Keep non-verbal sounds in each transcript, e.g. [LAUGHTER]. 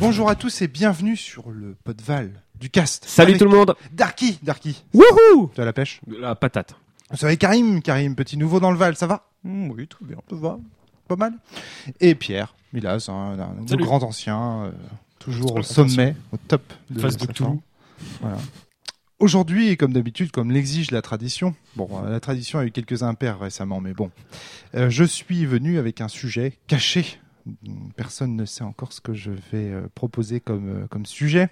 Bonjour à tous et bienvenue sur le Podval du cast. Salut tout le monde Darky, Darky. Wouhou Tu as la pêche La patate. Vous savez Karim, Karim, petit nouveau dans le Val, ça va Hmm, Oui, tout bien, ça va. Pas mal. Et Pierre, Milas, un, un grand ancien, euh, toujours au sommet, au top de Face de Cthulhu. Voilà. Aujourd'hui, comme d'habitude, comme l'exige la tradition, bon, la tradition a eu quelques impairs récemment, mais bon, euh, je suis venu avec un sujet caché. Personne ne sait encore ce que je vais euh, proposer comme, euh, comme sujet.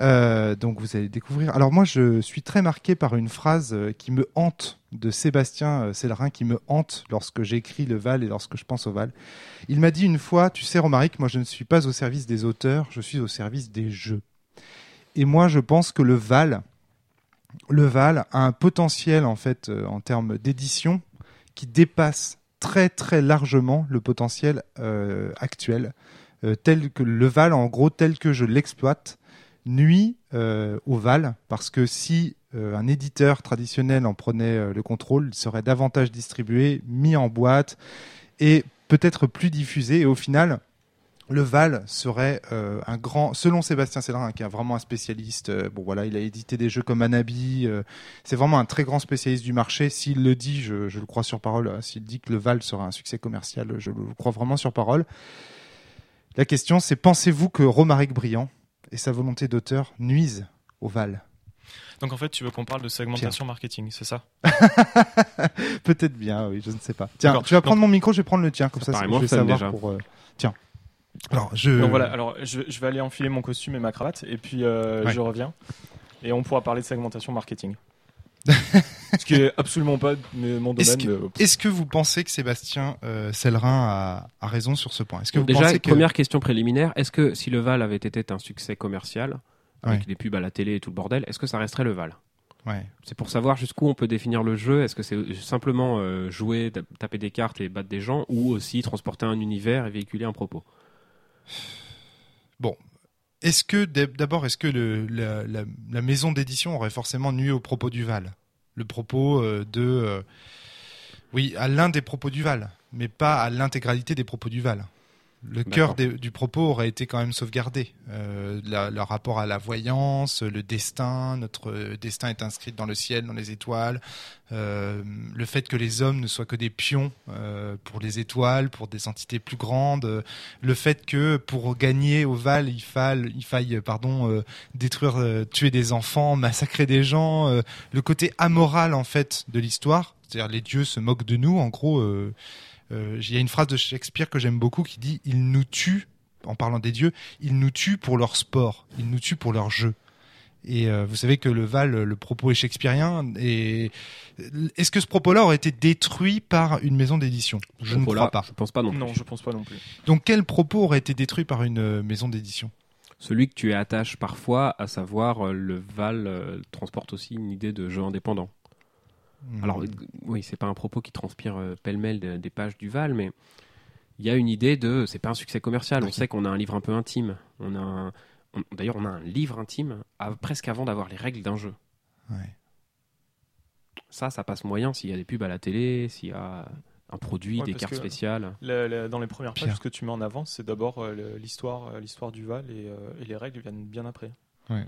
Euh, donc vous allez découvrir. Alors moi, je suis très marqué par une phrase euh, qui me hante de Sébastien euh, Célerin, qui me hante lorsque j'écris le Val et lorsque je pense au Val. Il m'a dit une fois, tu sais Romaric, moi je ne suis pas au service des auteurs, je suis au service des jeux. Et moi, je pense que le Val, le Val a un potentiel en fait en termes d'édition qui dépasse très très largement le potentiel actuel, tel que le Val, en gros, tel que je l'exploite, nuit euh, au Val, parce que si euh, un éditeur traditionnel en prenait euh, le contrôle, il serait davantage distribué, mis en boîte et peut-être plus diffusé. Et au final, le Val serait euh, un grand, selon Sébastien Célerin, qui est vraiment un spécialiste. euh, bon voilà, il a édité des jeux comme Anabi. euh, c'est vraiment un très grand spécialiste du marché. S'il le dit, je, je le crois sur parole. hein, S'il dit que le Val sera un succès commercial, je le crois vraiment sur parole. La question, c'est pensez-vous que Romaric Briand et sa volonté d'auteur nuisent au Val Donc en fait, tu veux qu'on parle de segmentation marketing, c'est ça? [LAUGHS] Peut-être bien, oui, je ne sais pas. Tiens, tu vas prendre mon micro, je vais prendre le tien, comme ça, Ça je vais savoir déjà. pour. euh, Tiens. Alors, je. Donc voilà, alors je, je vais aller enfiler mon costume et ma cravate, et puis euh, Ouais. je reviens, et on pourra parler de segmentation marketing. [LAUGHS] Ce qui est absolument pas mon Est-ce domaine. que, est-ce que vous pensez que Sébastien euh, Célerin a, a raison sur ce point? Est-ce que vous Déjà, pensez que première question préliminaire, est-ce que si le Val avait été un succès commercial, avec Ouais. des pubs à la télé et tout le bordel, est-ce que ça resterait le Val? Ouais. C'est pour savoir jusqu'où on peut définir le jeu. Est-ce que c'est simplement euh, jouer, ta- taper des cartes et battre des gens, ou aussi transporter un univers et véhiculer un propos? Est-ce que d'ab- d'abord, est-ce que le, la, la- la maison d'édition aurait forcément nuit au propos du Val? Le propos euh, de, euh, oui, à l'un des propos du Val, mais pas à l'intégralité des propos du Val. Le cœur des- du propos aurait été quand même sauvegardé. Euh, la- le rapport à la voyance, le destin, notre euh, destin est inscrit dans le ciel, dans les étoiles. Euh, le fait que les hommes ne soient que des pions euh, pour les étoiles, pour des entités plus grandes. le fait que pour gagner au Val, il faille, il faille pardon, détruire, tuer des enfants, massacrer des gens. le côté amoral en fait de l'histoire, c'est-à-dire les dieux se moquent de nous. En gros, il y a une phrase de Shakespeare que j'aime beaucoup qui dit "Ils nous tuent." En parlant des dieux, ils nous tuent pour leur sport, ils nous tuent pour leur jeu. Et euh, vous savez que le Val, le propos est shakespearien. Et est-ce que ce propos-là aurait été détruit par une maison d'édition? Je ne crois pas. Je pense pas non plus. Non, je pense pas non plus. Donc quel propos aurait été détruit par une euh, maison d'édition? Celui que tu attaches parfois, à savoir euh, le Val euh, transporte aussi une idée de jeu indépendant. Hmm. Alors, oui, c'est pas un propos qui transpire euh, pêle-mêle de- des pages du Val, mais il y a une idée de. C'est pas un succès commercial. On sait qu'on a un livre un peu intime. On a un- on- D'ailleurs, on a un livre intime à- presque avant d'avoir les règles d'un jeu. Ouais. Ça, ça passe moyen s'il y a des pubs à la télé, s'il y a un produit, Ouais, des cartes spéciales. Le- le- dans les premières Pierre. pages, ce que tu mets en avant, c'est d'abord euh, l'histoire, euh, l'histoire du Val et, euh, et les règles viennent bien après. Ouais.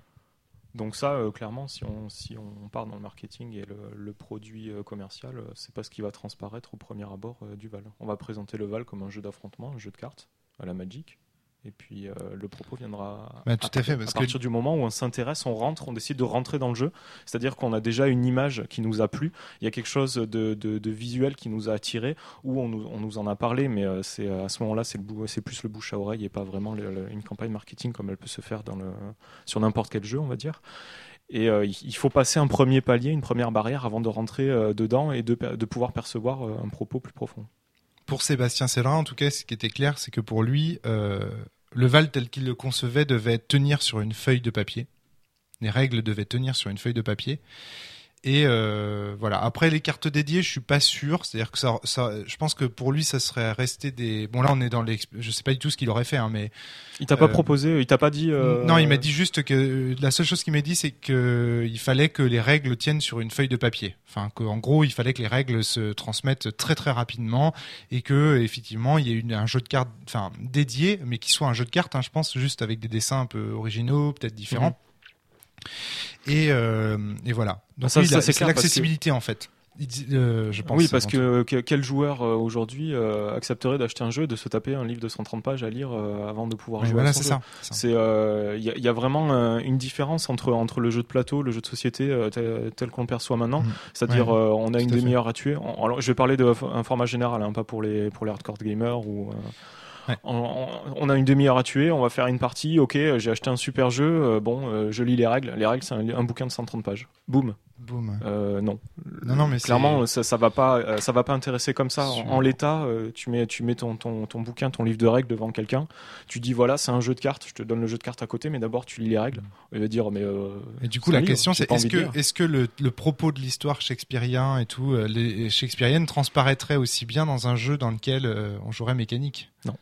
Donc ça, euh, clairement, si on, si on part dans le marketing et le, produit euh, commercial, euh, c'est pas ce qui va transparaître au premier abord du Val. On va présenter le Val comme un jeu d'affrontement, un jeu de cartes à la Magic. Et puis euh, le propos viendra Bah, tout à fait, parce à partir du moment où on s'intéresse, on rentre, on décide de rentrer dans le jeu. C'est-à-dire qu'on a déjà une image qui nous a plu, il y a quelque chose de, de- de visuel qui nous a attiré, ou on nous, on nous en a parlé, mais euh, c'est à ce moment-là, c'est plus le bouche à oreille et pas vraiment le- le- une campagne marketing comme elle peut se faire dans le, sur n'importe quel jeu, on va dire. Et euh, il faut passer un premier palier, une première barrière avant de rentrer euh, dedans et de, pouvoir percevoir un propos plus profond. Pour Sébastien Célerin, en tout cas, ce qui était clair, c'est que pour lui, euh, le Val tel qu'il le concevait devait tenir sur une feuille de papier. Les règles devaient tenir sur une feuille de papier. Et euh, voilà. Après les cartes dédiées, je suis pas sûr. C'est-à-dire que ça, ça, je pense que pour lui, ça serait resté des. Bon là, on est dans les. Je sais pas du tout ce qu'il aurait fait, hein, mais Il t'a pas Euh, proposé, il t'a pas dit. euh, non, il m'a dit juste que la seule chose qu'il m'a dit, c'est que il fallait que les règles tiennent sur une feuille de papier. Enfin, qu'en gros, il fallait que les règles se transmettent très très rapidement et que effectivement, il y ait une, un jeu de cartes, enfin dédié, mais qui soit un jeu de cartes, hein, je pense, juste avec des dessins un peu originaux, peut-être différents. Et, euh, et voilà. Donc Ça- c'est que- l'accessibilité en fait. Euh, je pense. Oui, parce que, que- quel joueur euh, aujourd'hui euh, accepterait d'acheter un jeu et de se taper un livre de 130 pages à lire avant de pouvoir Oui, jouer voilà, c'est ça. c'est il y, a- il y a vraiment une différence entre entre le jeu de plateau, le jeu de société tel, tel qu'on le perçoit maintenant. Mhm. C'est-à-dire Ouais, on a une demi-heure à tuer. Alors je vais parler d'un format général, hein, pas pour les pour les hardcore gamers ou. On a une demi-heure à tuer, on va faire une partie. Ok, euh, j'ai acheté un super jeu. euh, bon, euh, je lis les règles. Les règles, c'est un, un bouquin de 130 pages. Boum. Euh, non. Non, non, mais clairement, ça, ça va pas, euh, ça va pas intéresser comme ça. En, l'état, euh, tu mets, tu mets ton, ton, ton bouquin, ton livre de règles devant quelqu'un. Tu dis voilà, c'est un jeu de cartes. Je te donne le jeu de cartes à côté, mais d'abord tu lis les règles. Il va dire mais. euh, Et du coup, la livre, question, c'est est-ce que, est-ce que le, le propos de l'histoire shakespearien et tout, euh, les shakespearienne transparaîtrait aussi bien dans un jeu dans lequel on jouerait mécanique? Non.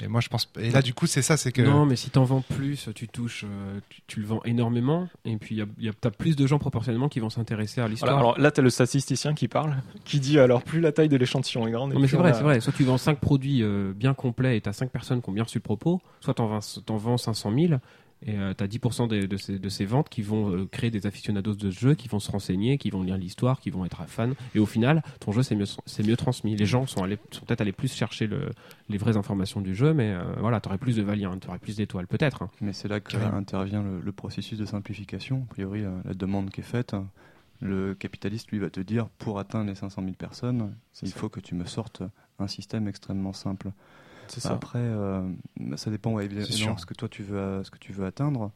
Et moi, je pense. Et là, du coup, c'est ça, c'est que. Non, mais si t'en vends plus, tu touches, euh, tu, tu le vends énormément, et puis il y a, il y a- t'as plus de gens proportionnellement qui vont s'intéresser à l'histoire. Voilà, alors là, t'as le statisticien qui parle, [LAUGHS] qui dit alors plus la taille de l'échantillon est grande. Non, mais c'est vrai, a- c'est vrai. Soit tu vends 5 produits euh, bien complets et t'as 5 personnes qui ont bien reçu le propos, soit t'en vends, t'en vends 500 000 et euh, t'as 10% des- de, ces, de ces ventes qui vont euh, créer des aficionados de ce jeu, qui vont se renseigner, qui vont lire l'histoire, qui vont être fans. Et au final, ton jeu c'est mieux, mieux transmis. Les gens sont, allés, sont peut-être allés plus chercher le, les vraies informations du jeu, mais euh, voilà, t'aurais plus de valiants, t'aurais plus d'étoiles, peut-être. hein. Mais c'est là que Carrément. intervient le, le processus de simplification. A priori, la, la demande qui est faite, le capitaliste, lui, va te dire pour atteindre les 500 000 personnes, il ça. faut que tu me sortes un système extrêmement simple. Ça. Après, euh, ça dépend ouais, évidemment ce que toi tu veux, euh, ce que tu veux atteindre.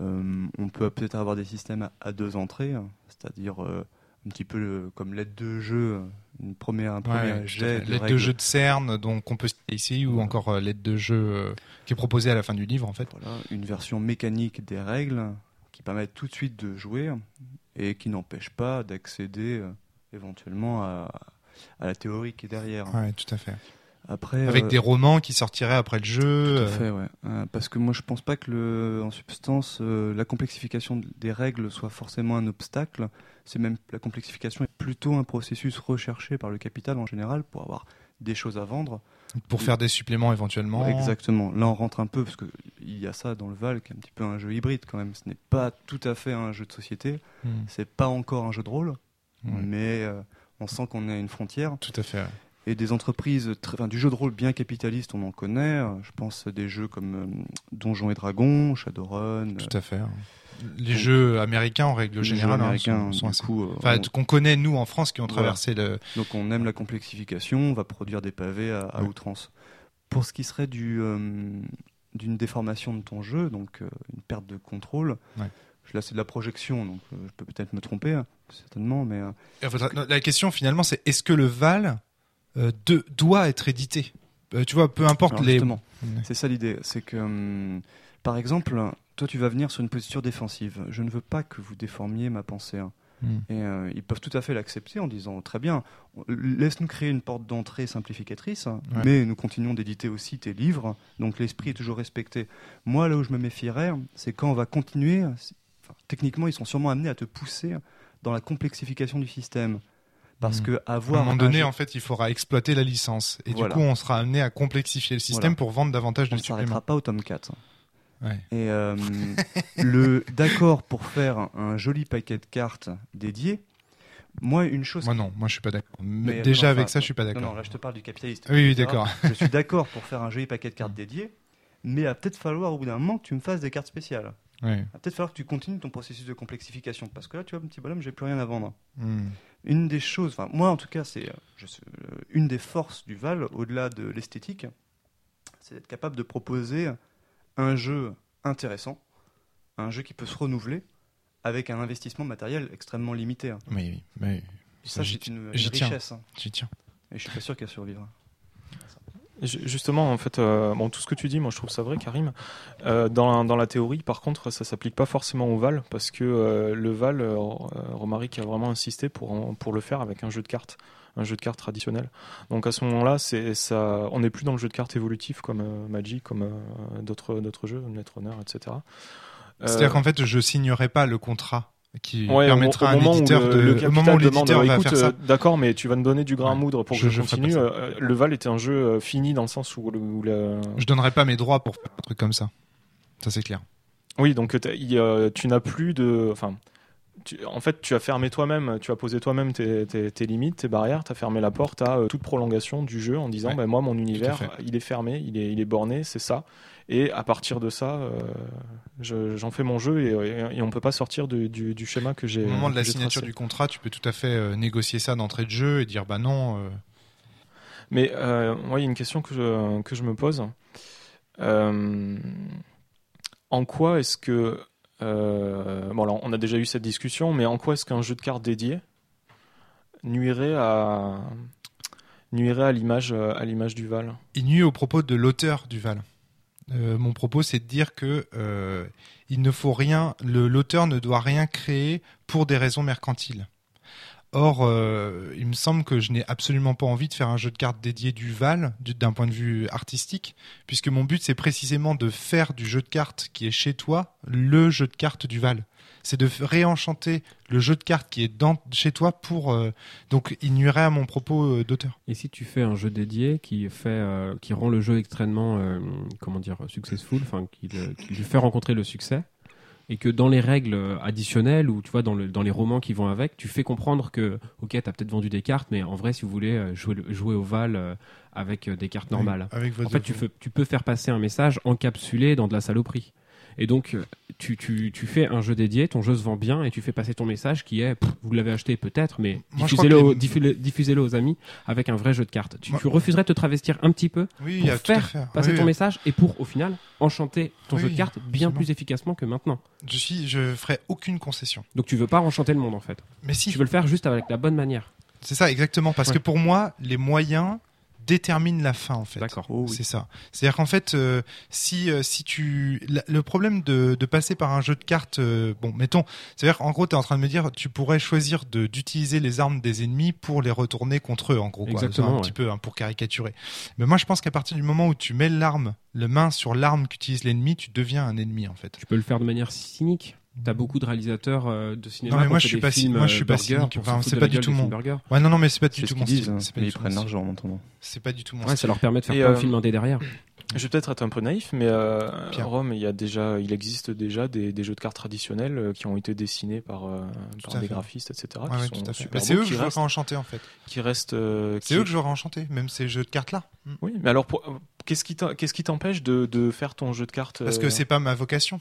Euh, on peut peut-être avoir des systèmes à, à deux entrées, hein, c'est-à-dire euh, un petit peu le- comme l'aide de jeu, une première, un premier Ouais, jet de L'aide de jeu de CERN, donc on peut citer ici, ou Voilà. encore l'aide de jeu qui est proposée à la fin du livre, en fait. Voilà, une version mécanique des règles qui permet tout de suite de jouer et qui n'empêche pas d'accéder éventuellement à, à la théorie qui est derrière. Ouais, tout à fait. Après, Avec euh, des romans qui sortiraient après le jeu. Tout à euh, fait, ouais. Euh, parce que moi, je pense pas que, le, en substance, euh, la complexification des règles soit forcément un obstacle. C'est même la complexification est plutôt un processus recherché par le capital en général pour avoir des choses à vendre. pour faire des suppléments éventuellement. Ouais, exactement. Là, on rentre un peu parce que il y a ça dans le Val qui est un petit peu un jeu hybride quand même. Ce n'est pas tout à fait un jeu de société. Hmm. C'est pas encore un jeu de rôle, mais on sent qu'on est à une frontière. Tout à fait. ouais. Et des entreprises, très- enfin, du jeu de rôle bien capitaliste, on en connaît. Je pense à des jeux comme euh, Donjons et Dragons, Shadowrun. Tout à fait. Les Donc, jeux américains, en règle les générale, hein, sont, sont assez- coup, euh, Enfin, on- qu'on connaît nous en France qui ont Voilà. traversé le. donc on aime la complexification, on va produire des pavés à, à Ouais. outrance. Pour ce qui serait du, euh, d'une déformation de ton jeu, donc euh, une perte de contrôle, Ouais. là c'est de la projection, donc euh, je peux peut-être me tromper, hein, certainement, mais La question finalement, c'est est-ce que le Val de- doit être édité Euh, Tu vois, peu importe alors, les. justement, c'est ça l'idée, c'est que hum, par exemple, toi tu vas venir sur une posture défensive, je ne veux pas que vous déformiez ma pensée. hein. Hmm. Et euh, ils peuvent tout à fait l'accepter en disant très bien, laisse-nous créer une porte d'entrée simplificatrice, hein, Ouais. mais nous continuons d'éditer aussi tes livres, donc l'esprit est toujours respecté. Moi, là où je me méfierais, c'est quand on va continuer, enfin, techniquement, ils sont sûrement amenés à te pousser dans la complexification du système. Parce Hmm. que À un moment un donné, jeu- en fait, il faudra exploiter la licence. Et Voilà. du coup, on sera amené à complexifier le système Voilà. pour vendre davantage on de ne suppléments. s'arrêtera pas au tome 4. Ouais. Et euh, [LAUGHS] le d'accord pour faire un joli paquet de cartes dédié, moi, une chose Moi, non, moi, je suis pas d'accord. Mais, Déjà, non, avec enfin, ça, je suis pas Non, d'accord. non, là je te parle du capitaliste. Oui, oui, d'accord. Je suis d'accord pour faire un joli paquet de cartes [LAUGHS] dédiées, mais il va peut-être falloir au bout d'un moment que tu me fasses des cartes spéciales. Ouais. Il va peut-être falloir que tu continues ton processus de complexification, parce que là, tu vois, mon petit bonhomme, j'ai plus rien à vendre. Hmm. Une des choses, moi en tout cas, c'est euh, euh, une des forces du Val, au-delà de l'esthétique, c'est d'être capable de proposer un jeu intéressant, un jeu qui peut se renouveler, avec un investissement matériel extrêmement limité. hein. Oui, oui, ça, c'est une, une j'y tiens. richesse. hein. J'y tiens. Et je suis pas sûr qu'elle survivra. Ju- Justement, en fait, euh, bon, tout ce que tu dis, moi je trouve ça vrai, Karim. Euh, dans, dans la théorie, par contre, ça s'applique pas forcément au Val, parce que euh, le Val, Romaric a vraiment insisté pour, pour le faire avec un jeu de cartes, un jeu de cartes traditionnel. Donc à ce moment-là, on n'est plus dans le jeu de cartes évolutif comme Magic, comme d'autres d'autres jeux, Netrunner, etc. C'est-à-dire qu'en fait, je signerai pas le contrat qui Ouais, au- permettra au, à un moment éditeur où de, le, le au moment où demande, l'éditeur va écoute, faire ça. euh, d'accord, mais tu vas me donner du grain à moudre pour que je continue. Euh, le Val était un jeu euh, fini dans le sens où, le- où le- Je donnerai pas mes droits pour faire un truc comme ça. Ça c'est clair. Oui, donc y tu n'as plus de. Enfin, tu- en fait, tu as fermé toi-même, tu as posé toi-même tes, tes- tes limites, tes barrières, tu as fermé la porte à euh, toute prolongation du jeu en disant Ouais, ben, moi, mon univers, il est fermé, il est, il est borné, c'est ça. Et à partir de ça, euh, je- j'en fais mon jeu et, et- et on peut pas sortir du, du- du schéma que j'ai. Au moment de la signature tracé. du contrat, tu peux tout à fait euh, négocier ça d'entrée de jeu et dire bah non. euh, Mais euh, moi, il y a une question que je, que je me pose. En quoi est-ce que. bon, alors, on a déjà eu cette discussion, mais en quoi est-ce qu'un jeu de cartes dédié nuirait à, nuirait à l'image à l'image du Val? Il nuit au propos de l'auteur du Val. Euh, mon propos, c'est de dire que euh, il ne faut rien, l'auteur ne doit rien créer pour des raisons mercantiles. Or, euh, il me semble que je n'ai absolument pas envie de faire un jeu de cartes dédié du Val du- d'un point de vue artistique, puisque mon but c'est précisément de faire du jeu de cartes qui est chez toi le jeu de cartes du Val. C'est de réenchanter le jeu de cartes qui est chez toi pour euh, donc nuirait à mon propos euh, d'auteur. Et si tu fais un jeu dédié qui fait, euh, qui rend le jeu extrêmement, comment dire, successful, enfin qui, qui lui fait rencontrer le succès, et que dans les règles additionnelles ou tu vois dans, le, dans les romans qui vont avec, tu fais comprendre que ok, t'as peut-être vendu des cartes, mais en vrai, si vous voulez euh, jouer, jouer au Val euh, avec euh, des cartes normales, Avec en fait, tu, tu peux faire passer un message encapsulé dans de la saloperie. Et donc, euh, tu, tu, tu fais un jeu dédié, ton jeu se vend bien, et tu fais passer ton message qui est, pff, vous l'avez acheté peut-être, mais diffusez-le aux- les- diffusez-le aux amis avec un vrai jeu de cartes. Tu, Moi- tu refuserais de te travestir un petit peu Oui, pour faire faire. passer Oui, ton oui. message et pour, au final, enchanter ton jeu de cartes bien absolument. plus efficacement que maintenant? Je suis, je ferai aucune concession. Donc, tu veux pas enchanter le monde, en fait? Mais si, Tu veux le faire juste avec la bonne manière. c'est ça exactement, parce Ouais. que pour moi, les moyens déterminent la fin en fait. D'accord. Oh oui. C'est ça. C'est-à-dire qu'en fait, euh, si euh, si tu la- le problème de, de passer par un jeu de cartes, euh, bon, mettons, c'est-à-dire en gros, tu es en train de me dire, tu pourrais choisir de d'utiliser les armes des ennemis pour les retourner contre eux, en gros, quoi. Exactement, un ouais. petit peu hein, pour caricaturer. Mais moi, je pense qu'à partir du moment où tu mets l'arme, le main sur l'arme qu'utilise l'ennemi, tu deviens un ennemi en fait. Tu peux le faire de manière cynique. T'as beaucoup de réalisateurs euh, de cinéma. Non, mais moi, je suis pas films, moi, je suis euh, pas cynique. Enfin, se c'est de pas du tout mon-. Ouais, non, non, mais c'est pas du tout ce mon disent, style. hein, C'est pas mais du ils prennent l'argent en attendant. C'est pas du tout mon Ouais, style. ça leur permet de faire Et, plein de euh, films indés derrière. Je vais peut-être être un peu naïf, mais euh, Pierre. Rome, il y a déjà, il existe déjà des, des jeux de cartes traditionnels euh, qui ont été dessinés par, euh, à des fait. graphistes, etc. Ouais, ouais, à Bah, c'est eux que je restent, enchanter en fait. qui restent, euh, C'est eux que j'aurais enchanté, même ces jeux de cartes là. Oui, mais alors, qu'est-ce qui t'en- qu'est-ce qui t'empêche de, de faire ton jeu de cartes Parce euh, que c'est pas ma vocation.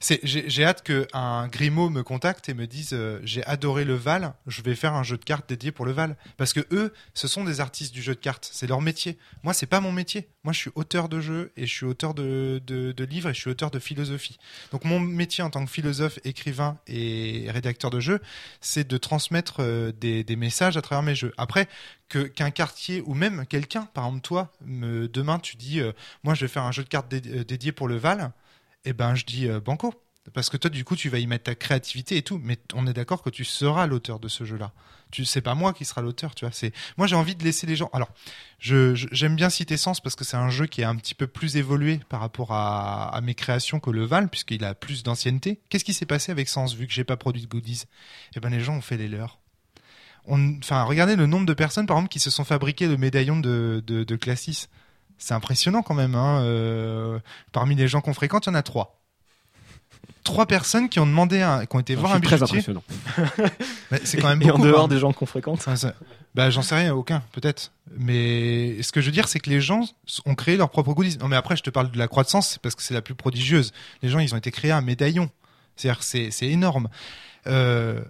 J'ai, hâte que un Grimaud me contacte et me dise euh, j'ai adoré le Val, je vais faire un jeu de cartes dédié pour le Val. Parce que eux, ce sont des artistes du jeu de cartes, c'est leur métier. Moi, c'est pas mon métier. Moi, je suis auteur de jeux et je suis auteur de, livres et je suis auteur de philosophie. Donc mon métier en tant que philosophe, écrivain et rédacteur de jeux, c'est de transmettre euh, des, messages à travers mes jeux. Après, qu'un quartier ou même quelqu'un, par exemple toi, me, demain tu dis euh, moi je vais faire un jeu de cartes dé- dédié pour le Val, eh ben je dis euh, banco. Parce que toi, du coup, tu vas y mettre ta créativité et tout. Mais on est d'accord que tu seras l'auteur de ce jeu-là. Tu c'est pas moi qui sera l'auteur, tu vois. C'est moi, j'ai envie de laisser les gens. Alors, je je- j'aime bien citer Sens parce que c'est un jeu qui est un petit peu plus évolué par rapport à, mes créations que le Val, puisqu'il a plus d'ancienneté. Qu'est-ce qui s'est passé avec Sens vu que j'ai pas produit de goodies? Eh ben, les gens ont fait les leurs. On, enfin, regardez le nombre de personnes, par exemple, qui se sont fabriquées le médaillon de, de Classis. C'est impressionnant quand même. Hein. euh, parmi les gens qu'on fréquente, il y en a trois. Trois personnes qui ont demandé, un, qui ont été voir un très bijoutier. impressionnant. [LAUGHS] C'est quand même Et en beaucoup. dehors hein. des gens qu'on fréquente Bah, j'en sais rien, aucun, peut-être. Mais ce que je veux dire, c'est que les gens ont créé leur propre goodies. Non, mais après, je te parle de la croix de sens, c'est parce que c'est la plus prodigieuse. Les gens, ils ont été créés un médaillon. C'est-à-dire, c'est, c'est énorme. Euh,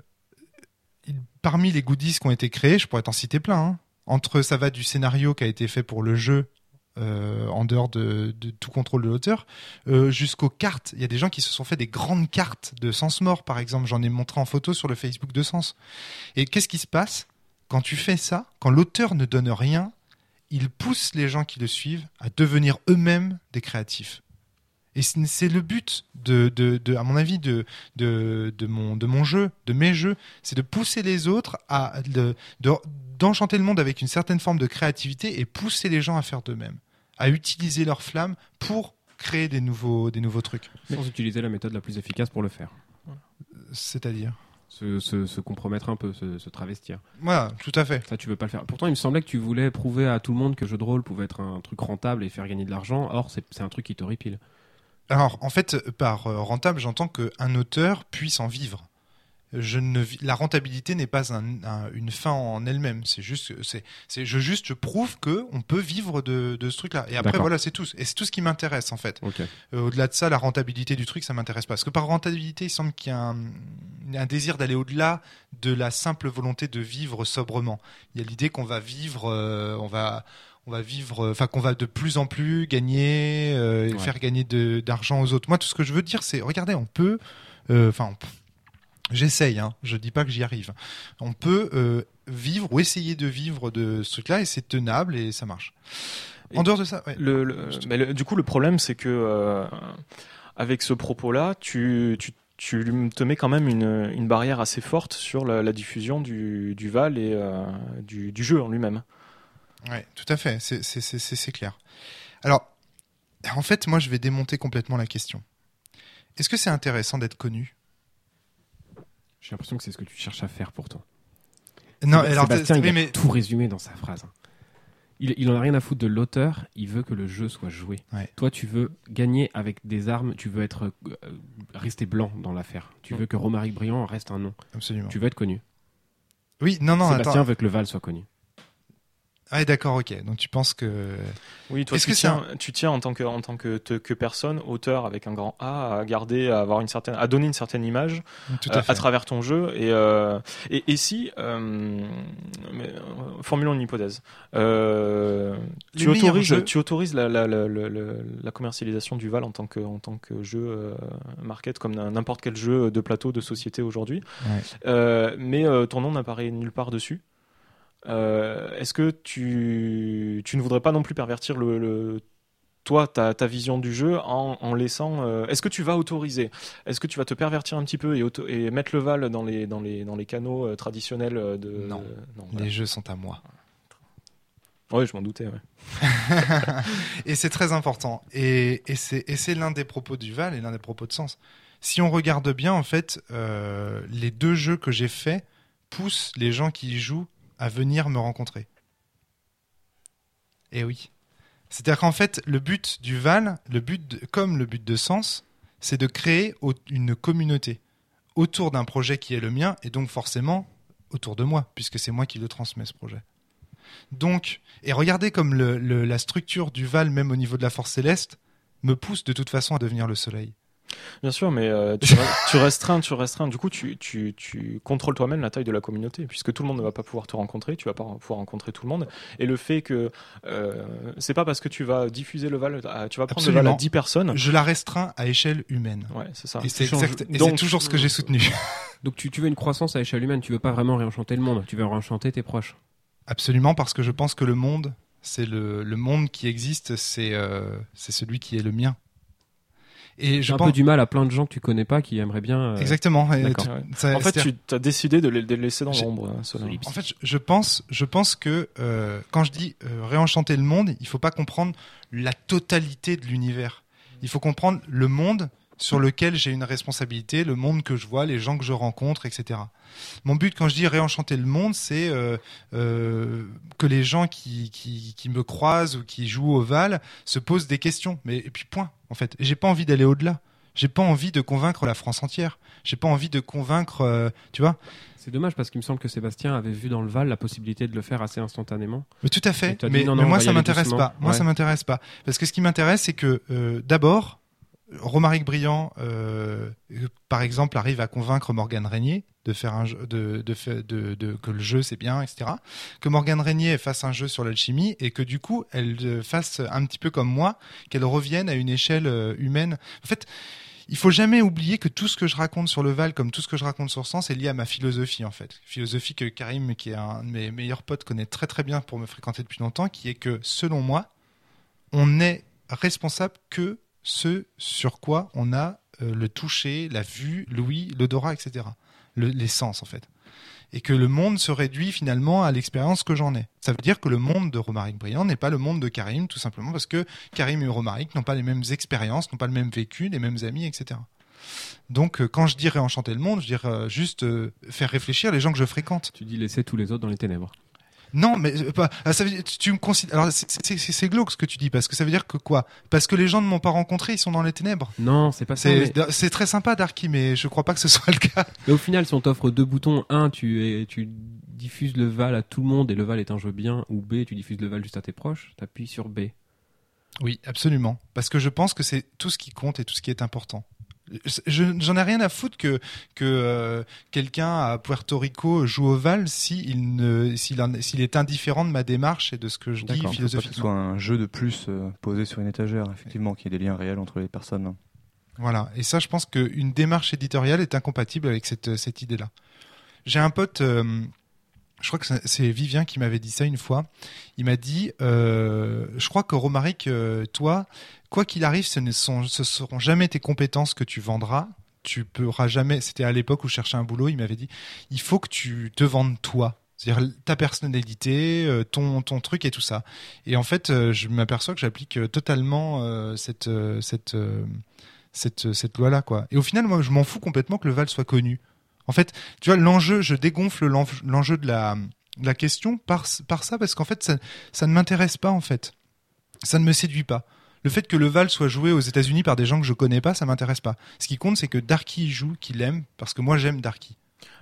parmi les goodies qui ont été créés, je pourrais t'en citer plein. hein. Entre, ça va du scénario qui a été fait pour le jeu, euh, en dehors de, tout contrôle de l'auteur, euh, jusqu'aux cartes. Il y a des gens qui se sont fait des grandes cartes de Sens Mort, par exemple. J'en ai montré en photo sur le Facebook de Sens. Et qu'est-ce qui se passe quand tu fais ça, quand l'auteur ne donne rien il pousse les gens qui le suivent à devenir eux-mêmes des créatifs. Et c'est le but à mon avis, de, mon, de mon jeu, de mes jeux, c'est de pousser les autres à de- de- d'enchanter le monde avec une certaine forme de créativité et pousser les gens à faire d'eux-mêmes, à utiliser leur flamme pour créer des nouveaux, des nouveaux trucs. Sans utiliser la méthode la plus efficace pour le faire. C'est-à-dire. Se, se- se compromettre un peu, se, se travestir. Voilà, tout à fait. Ça, tu veux pas le faire. Pourtant, il me semblait que tu voulais prouver à tout le monde que jeu de rôle pouvait être un truc rentable et faire gagner de l'argent. Or, c'est un truc qui t'horripile. Alors, en fait, par euh, rentable, j'entends qu'un auteur puisse en vivre. Je ne la rentabilité n'est pas un- un- une fin en elle-même. C'est juste, c'est, c'est, je juste, je prouve que on peut vivre de, de ce truc-là. Et après, voilà, c'est tout. Et c'est tout ce qui m'intéresse en fait. Euh, au-delà de ça, la rentabilité du truc, ça m'intéresse pas. Parce que par rentabilité, il semble qu'il y a un, un désir d'aller au-delà de la simple volonté de vivre sobrement. Il y a l'idée qu'on va vivre, euh, on va, on va vivre, euh, enfin qu'on va de plus en plus gagner, euh, Ouais. faire gagner d'argent aux autres. Moi, tout ce que je veux dire, c'est, regardez, on peut, enfin, j'essaye, hein, je dis pas que j'y arrive. On peut euh, vivre ou essayer de vivre de ce truc-là et c'est tenable et ça marche. En Et dehors de ça, ouais. Le, le- mais le- du coup, le problème, c'est que euh, avec ce propos-là, tu, tu, tu te mets quand même une, une barrière assez forte sur la, la diffusion du, du Val et euh, du, du jeu en lui-même. Ouais, tout à fait, c'est clair. Alors, en fait, moi, je vais démonter complètement la question. Est-ce que c'est intéressant d'être connu? J'ai l'impression que c'est ce que tu cherches à faire pourtant. Non, alors, Sébastien, il a mais tout résumé dans sa phrase. hein. Il, il en a rien à foutre de l'auteur, il veut que le jeu soit joué. Ouais. Toi, tu veux gagner avec des armes, tu veux être euh, rester blanc dans l'affaire. Tu veux que Romaric Briand reste un nom. absolument. Tu veux être connu. Oui, non, non, Sébastien attends. veut que le Val soit connu. Ah, d'accord, ok. Donc, tu penses que. Oui, toi, tu que tiens, tu tiens en tant que, en tant que, te- que personne, auteur avec un grand A, à garder, à avoir une certaine, à donner une certaine image Tout euh, à travers ton jeu. Et, euh, et, et si, euh, mais, formulons une hypothèse, tu autorises, jeux- tu autorises la, la, la, la, la- la commercialisation du Val en tant que, en tant que jeu market comme n'importe quel jeu de plateau de société aujourd'hui. Ouais. Mais ton nom n'apparaît nulle part dessus. Euh, Est-ce que tu, tu ne voudrais pas non plus pervertir le, le- toi ta, ta vision du jeu en, en laissant euh, Est-ce que tu vas autoriser? Est-ce que tu vas te pervertir un petit peu et, auto- et mettre le Val dans les dans les dans les canaux euh, traditionnels de Non. voilà. Les jeux sont à moi. Ouais, je m'en doutais. ouais. [LAUGHS] et c'est très important. Et, et c'est et c'est l'un des propos du Val et l'un des propos de Sens. Si on regarde bien, en fait, les deux jeux que j'ai faits poussent les gens qui y jouent à venir me rencontrer. Et oui. C'est-à-dire qu'en fait, le but du Val, le but comme le but de Sens, c'est de créer une communauté autour d'un projet qui est le mien et donc forcément autour de moi, puisque c'est moi qui le transmets ce projet. Donc, et regardez comme la structure du Val, même au niveau de la force céleste, me pousse de toute façon à devenir le soleil. Bien sûr, mais euh, [LAUGHS] tu, re- tu restreins, tu restreins. Du coup, tu, tu, tu contrôles toi-même la taille de la communauté, puisque tout le monde ne va pas pouvoir te rencontrer, tu vas pas pouvoir rencontrer tout le monde. Et le fait que euh, c'est pas parce que tu vas diffuser le Val, à- tu vas prendre le Val à Absolument. 10 personnes. Je la restreins à échelle humaine. Ouais, c'est ça. Et c'est toujours ce que j'ai soutenu. [LAUGHS] Donc tu, tu veux une croissance à échelle humaine, tu veux pas vraiment réenchanter le monde, tu veux réenchanter tes proches. Absolument, parce que je pense que le monde, c'est le, le monde qui existe, c'est euh, c'est celui qui est le mien. Et J'ai un pense peu du mal à plein de gens que tu connais pas qui aimeraient bien. euh, exactement. et tu- ça- En fait, tu as décidé de les, de les laisser dans l'ombre. hein. En fait, je- je pense, je pense que euh, quand je dis euh, réenchanter le monde, il faut pas comprendre la totalité de l'univers. Il faut comprendre le monde sur lequel j'ai une responsabilité, le monde que je vois, les gens que je rencontre, etc. Mon but, quand je dis réenchanter le monde, c'est euh, euh, que les gens qui, qui, qui me croisent ou qui jouent au Val se posent des questions. Mais et puis point. En fait, j'ai pas envie d'aller au-delà. J'ai pas envie de convaincre la France entière. J'ai pas envie de convaincre, euh, tu vois. C'est dommage parce qu'il me semble que Sébastien avait vu dans le Val la possibilité de le faire assez instantanément. Mais tout à fait. Mais, non, non, moi, ça m'intéresse pas. Moi, Ouais. ça m'intéresse pas. Parce que ce qui m'intéresse, c'est que d'abord, Romaric Briand, euh, euh, par exemple, arrive à convaincre Morgane Régnier de faire un jeu, de, que le jeu c'est bien, etc. Que Morgane Régnier fasse un jeu sur l'alchimie et que du coup, elle euh, fasse un petit peu comme moi, qu'elle revienne à une échelle humaine. En fait, il faut jamais oublier que tout ce que je raconte sur le Val, comme tout ce que je raconte sur Sens, est lié à ma philosophie en fait. Philosophie que Karim, qui est un de mes meilleurs potes, connaît très très bien pour me fréquenter depuis longtemps, qui est que selon moi, on n'est responsable que ce sur quoi on a euh, le toucher, la vue, l'ouïe, l'odorat, etc. Le, les sens en fait. Et que le monde se réduit finalement à l'expérience que j'en ai. Ça veut dire que le monde de Romaric Briand n'est pas le monde de Karim, tout simplement parce que Karim et Romaric n'ont pas les mêmes expériences, n'ont pas le même vécu, les mêmes amis, etc. Donc euh, quand je dis réenchanter le monde, je dirais euh, juste faire réfléchir les gens que je fréquente. Tu dis laisser tous les autres dans les ténèbres. Non, mais euh, pas. ah, ça veut dire, tu, tu me considères. Alors c'est- glauque ce que tu dis parce que ça veut dire que quoi? Parce que les gens ne m'ont pas rencontré, ils sont dans les ténèbres. Non, c'est pas ça. C'est Mais, c'est très sympa Darky, mais je crois pas que ce soit le cas. mais au final, si on t'offre deux boutons, un, tu, es, tu diffuses le Val à tout le monde et le Val est un jeu bien, ou B, tu diffuses le Val juste à tes proches, t'appuies sur B. Oui, absolument. Parce que je pense que c'est tout ce qui compte et tout ce qui est important. Je- J'en ai rien à foutre que que euh, quelqu'un à Puerto Rico joue au Val s'il est indifférent de ma démarche et de ce que je dis pas que ce philosophiquement. soit un jeu de plus euh, posé sur une étagère, effectivement, qu'il y ait des liens réels entre les personnes. Voilà. Et ça, je pense qu'une démarche éditoriale est incompatible avec cette, cette idée-là. J'ai un pote, euh, je crois que c'est- Vivien qui m'avait dit ça une fois. Il m'a dit, euh, je crois que Romaric, euh, toi, quoi qu'il arrive, ce ne sont, seront jamais tes compétences que tu vendras. Tu pourras jamais. C'était à l'époque où je cherchais un boulot. Il m'avait dit, il faut que tu te vendes toi. C'est-à-dire ta personnalité, euh, ton, ton truc et tout ça. Et en fait, je m'aperçois que j'applique totalement cette, cette, cette, cette loi-là. Et au final, moi, je m'en fous complètement que le Val soit connu. En fait, tu vois, l'enjeu, je dégonfle l'en- l'enjeu de la, question par, ça, parce qu'en fait, ça, ça ne m'intéresse pas, en fait. Ça ne me séduit pas. Le fait que le Val soit joué aux États-Unis par des gens que je connais pas, ça m'intéresse pas. Ce qui compte, c'est que Darky joue, qu'il aime, parce que moi, j'aime Darky.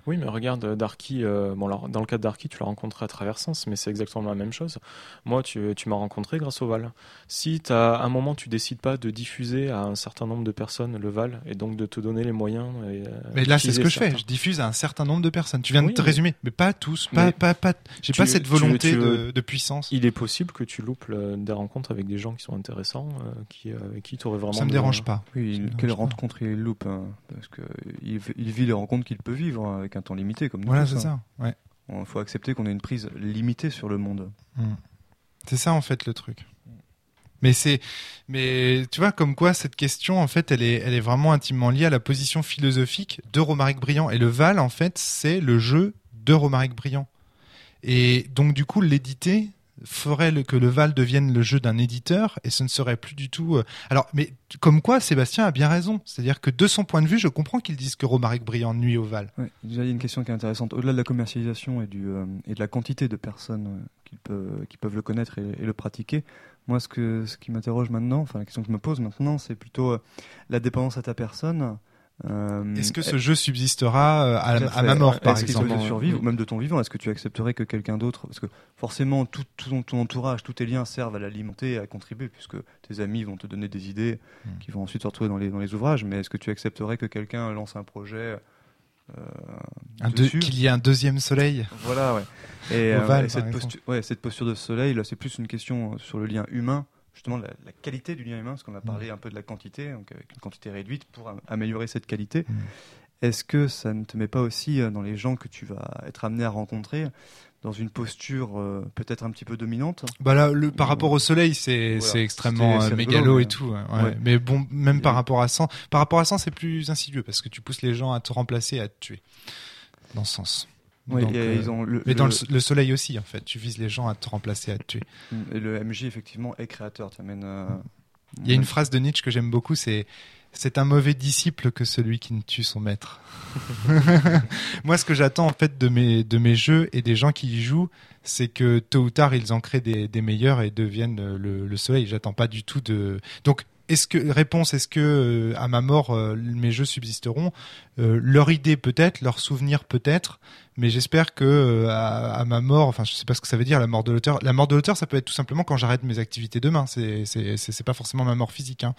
Oui, mais regarde, Darky, euh, bon, alors, dans le cas de Darky, tu l'as rencontré à travers Sens, mais c'est exactement la même chose. Moi, tu, tu m'as rencontré grâce au Val. Si à un moment, tu décides pas de diffuser à un certain nombre de personnes le Val, et donc de te donner les moyens. Et, euh, Mais là, c'est ce que je fais. Je diffuse à un certain nombre de personnes. Tu viens Oui, de te mais- résumer, mais pas à tous. Pas, Mais pas, pas. J'ai pas cette volonté tu- de, de puissance. Il est possible que tu loupes le- des rencontres avec des gens qui sont intéressants, euh, qui, euh, avec qui tu aurais vraiment. Ça me de- dérange pas. Oui, quelle rencontre il loupe hein, Parce que il, il vit les rencontres qu'il peut vivre avec un temps limité, comme nous Voilà, c'est hein. ça. Ouais. Il faut accepter qu'on ait une prise limitée sur le monde. C'est ça en fait le truc. Mais c'est, mais tu vois comme quoi cette question en fait elle est, elle est vraiment intimement liée à la position philosophique de Romaric Briand et le Val en fait c'est le jeu de Romaric Briand. Et donc du coup l'éditer ferait que le Val devienne le jeu d'un éditeur et ce ne serait plus du tout. euh, Alors mais comme quoi Sébastien a bien raison, c'est-à-dire que de son point de vue je comprends qu'il dise que Romaric Briand nuit au Val. Ouais, déjà, il y a une question qui est intéressante. Au-delà de la commercialisation et, du, euh, et de la quantité de personnes euh, qui, peuvent, qui peuvent le connaître et, le pratiquer, moi, ce, que, ce qui m'interroge maintenant, enfin, la question que je me pose maintenant, c'est plutôt la dépendance à ta personne. Euh, Est-ce que ce jeu subsistera euh, à, ma mort par exemple survivre, ou même de ton vivant Est-ce que tu accepterais que quelqu'un d'autre, parce que forcément tout, tout ton, ton entourage, tous tes liens servent à l'alimenter, et à contribuer, puisque tes amis vont te donner des idées Hmm. qui vont ensuite se retrouver dans les, dans les ouvrages. Mais est-ce que tu accepterais que quelqu'un lance un projet euh, Qu'il y ait un deuxième soleil. Voilà, ouais. Et, euh, cette, ouais, cette posture de soleil, là, c'est plus une question sur le lien humain, justement la, la qualité du lien humain, parce qu'on a parlé un peu de la quantité, donc avec une quantité réduite pour am- améliorer cette qualité. Mm. Est-ce que ça ne te met pas aussi euh, dans les gens que tu vas être amené à rencontrer dans une posture euh, peut-être un petit peu dominante? Bah là, le, par rapport au soleil, c'est Voilà. extrêmement euh, mégalo et tout. ouais, ouais. Ouais. Mais bon, même par rapport à 100, par rapport à 100, c'est plus insidieux parce que tu pousses les gens à te remplacer, à te tuer. Dans ce sens. Donc, euh, ils ont le, mais dans le- le, le soleil aussi, en fait, tu vises les gens à te remplacer, à te tuer. et le MJ effectivement est créateur. Amènes, euh, Il y a une phrase de Nietzsche que j'aime beaucoup, c'est c'est un mauvais disciple que celui qui ne tue son maître. [LAUGHS] Moi, ce que j'attends en fait de mes de mes jeux et des gens qui y jouent, c'est que tôt ou tard ils en créent des, des meilleurs et deviennent euh, le, le soleil. J'attends pas du tout de. Donc, est-ce que réponse, est-ce que euh, à ma mort euh, mes jeux subsisteront? Euh, Leur idée peut-être, leur souvenir peut-être, mais j'espère que à, ma mort, enfin je sais pas ce que ça veut dire la mort de l'auteur. La mort de l'auteur, ça peut être tout simplement quand j'arrête mes activités demain. C'est c'est c'est pas forcément ma mort physique. Hein.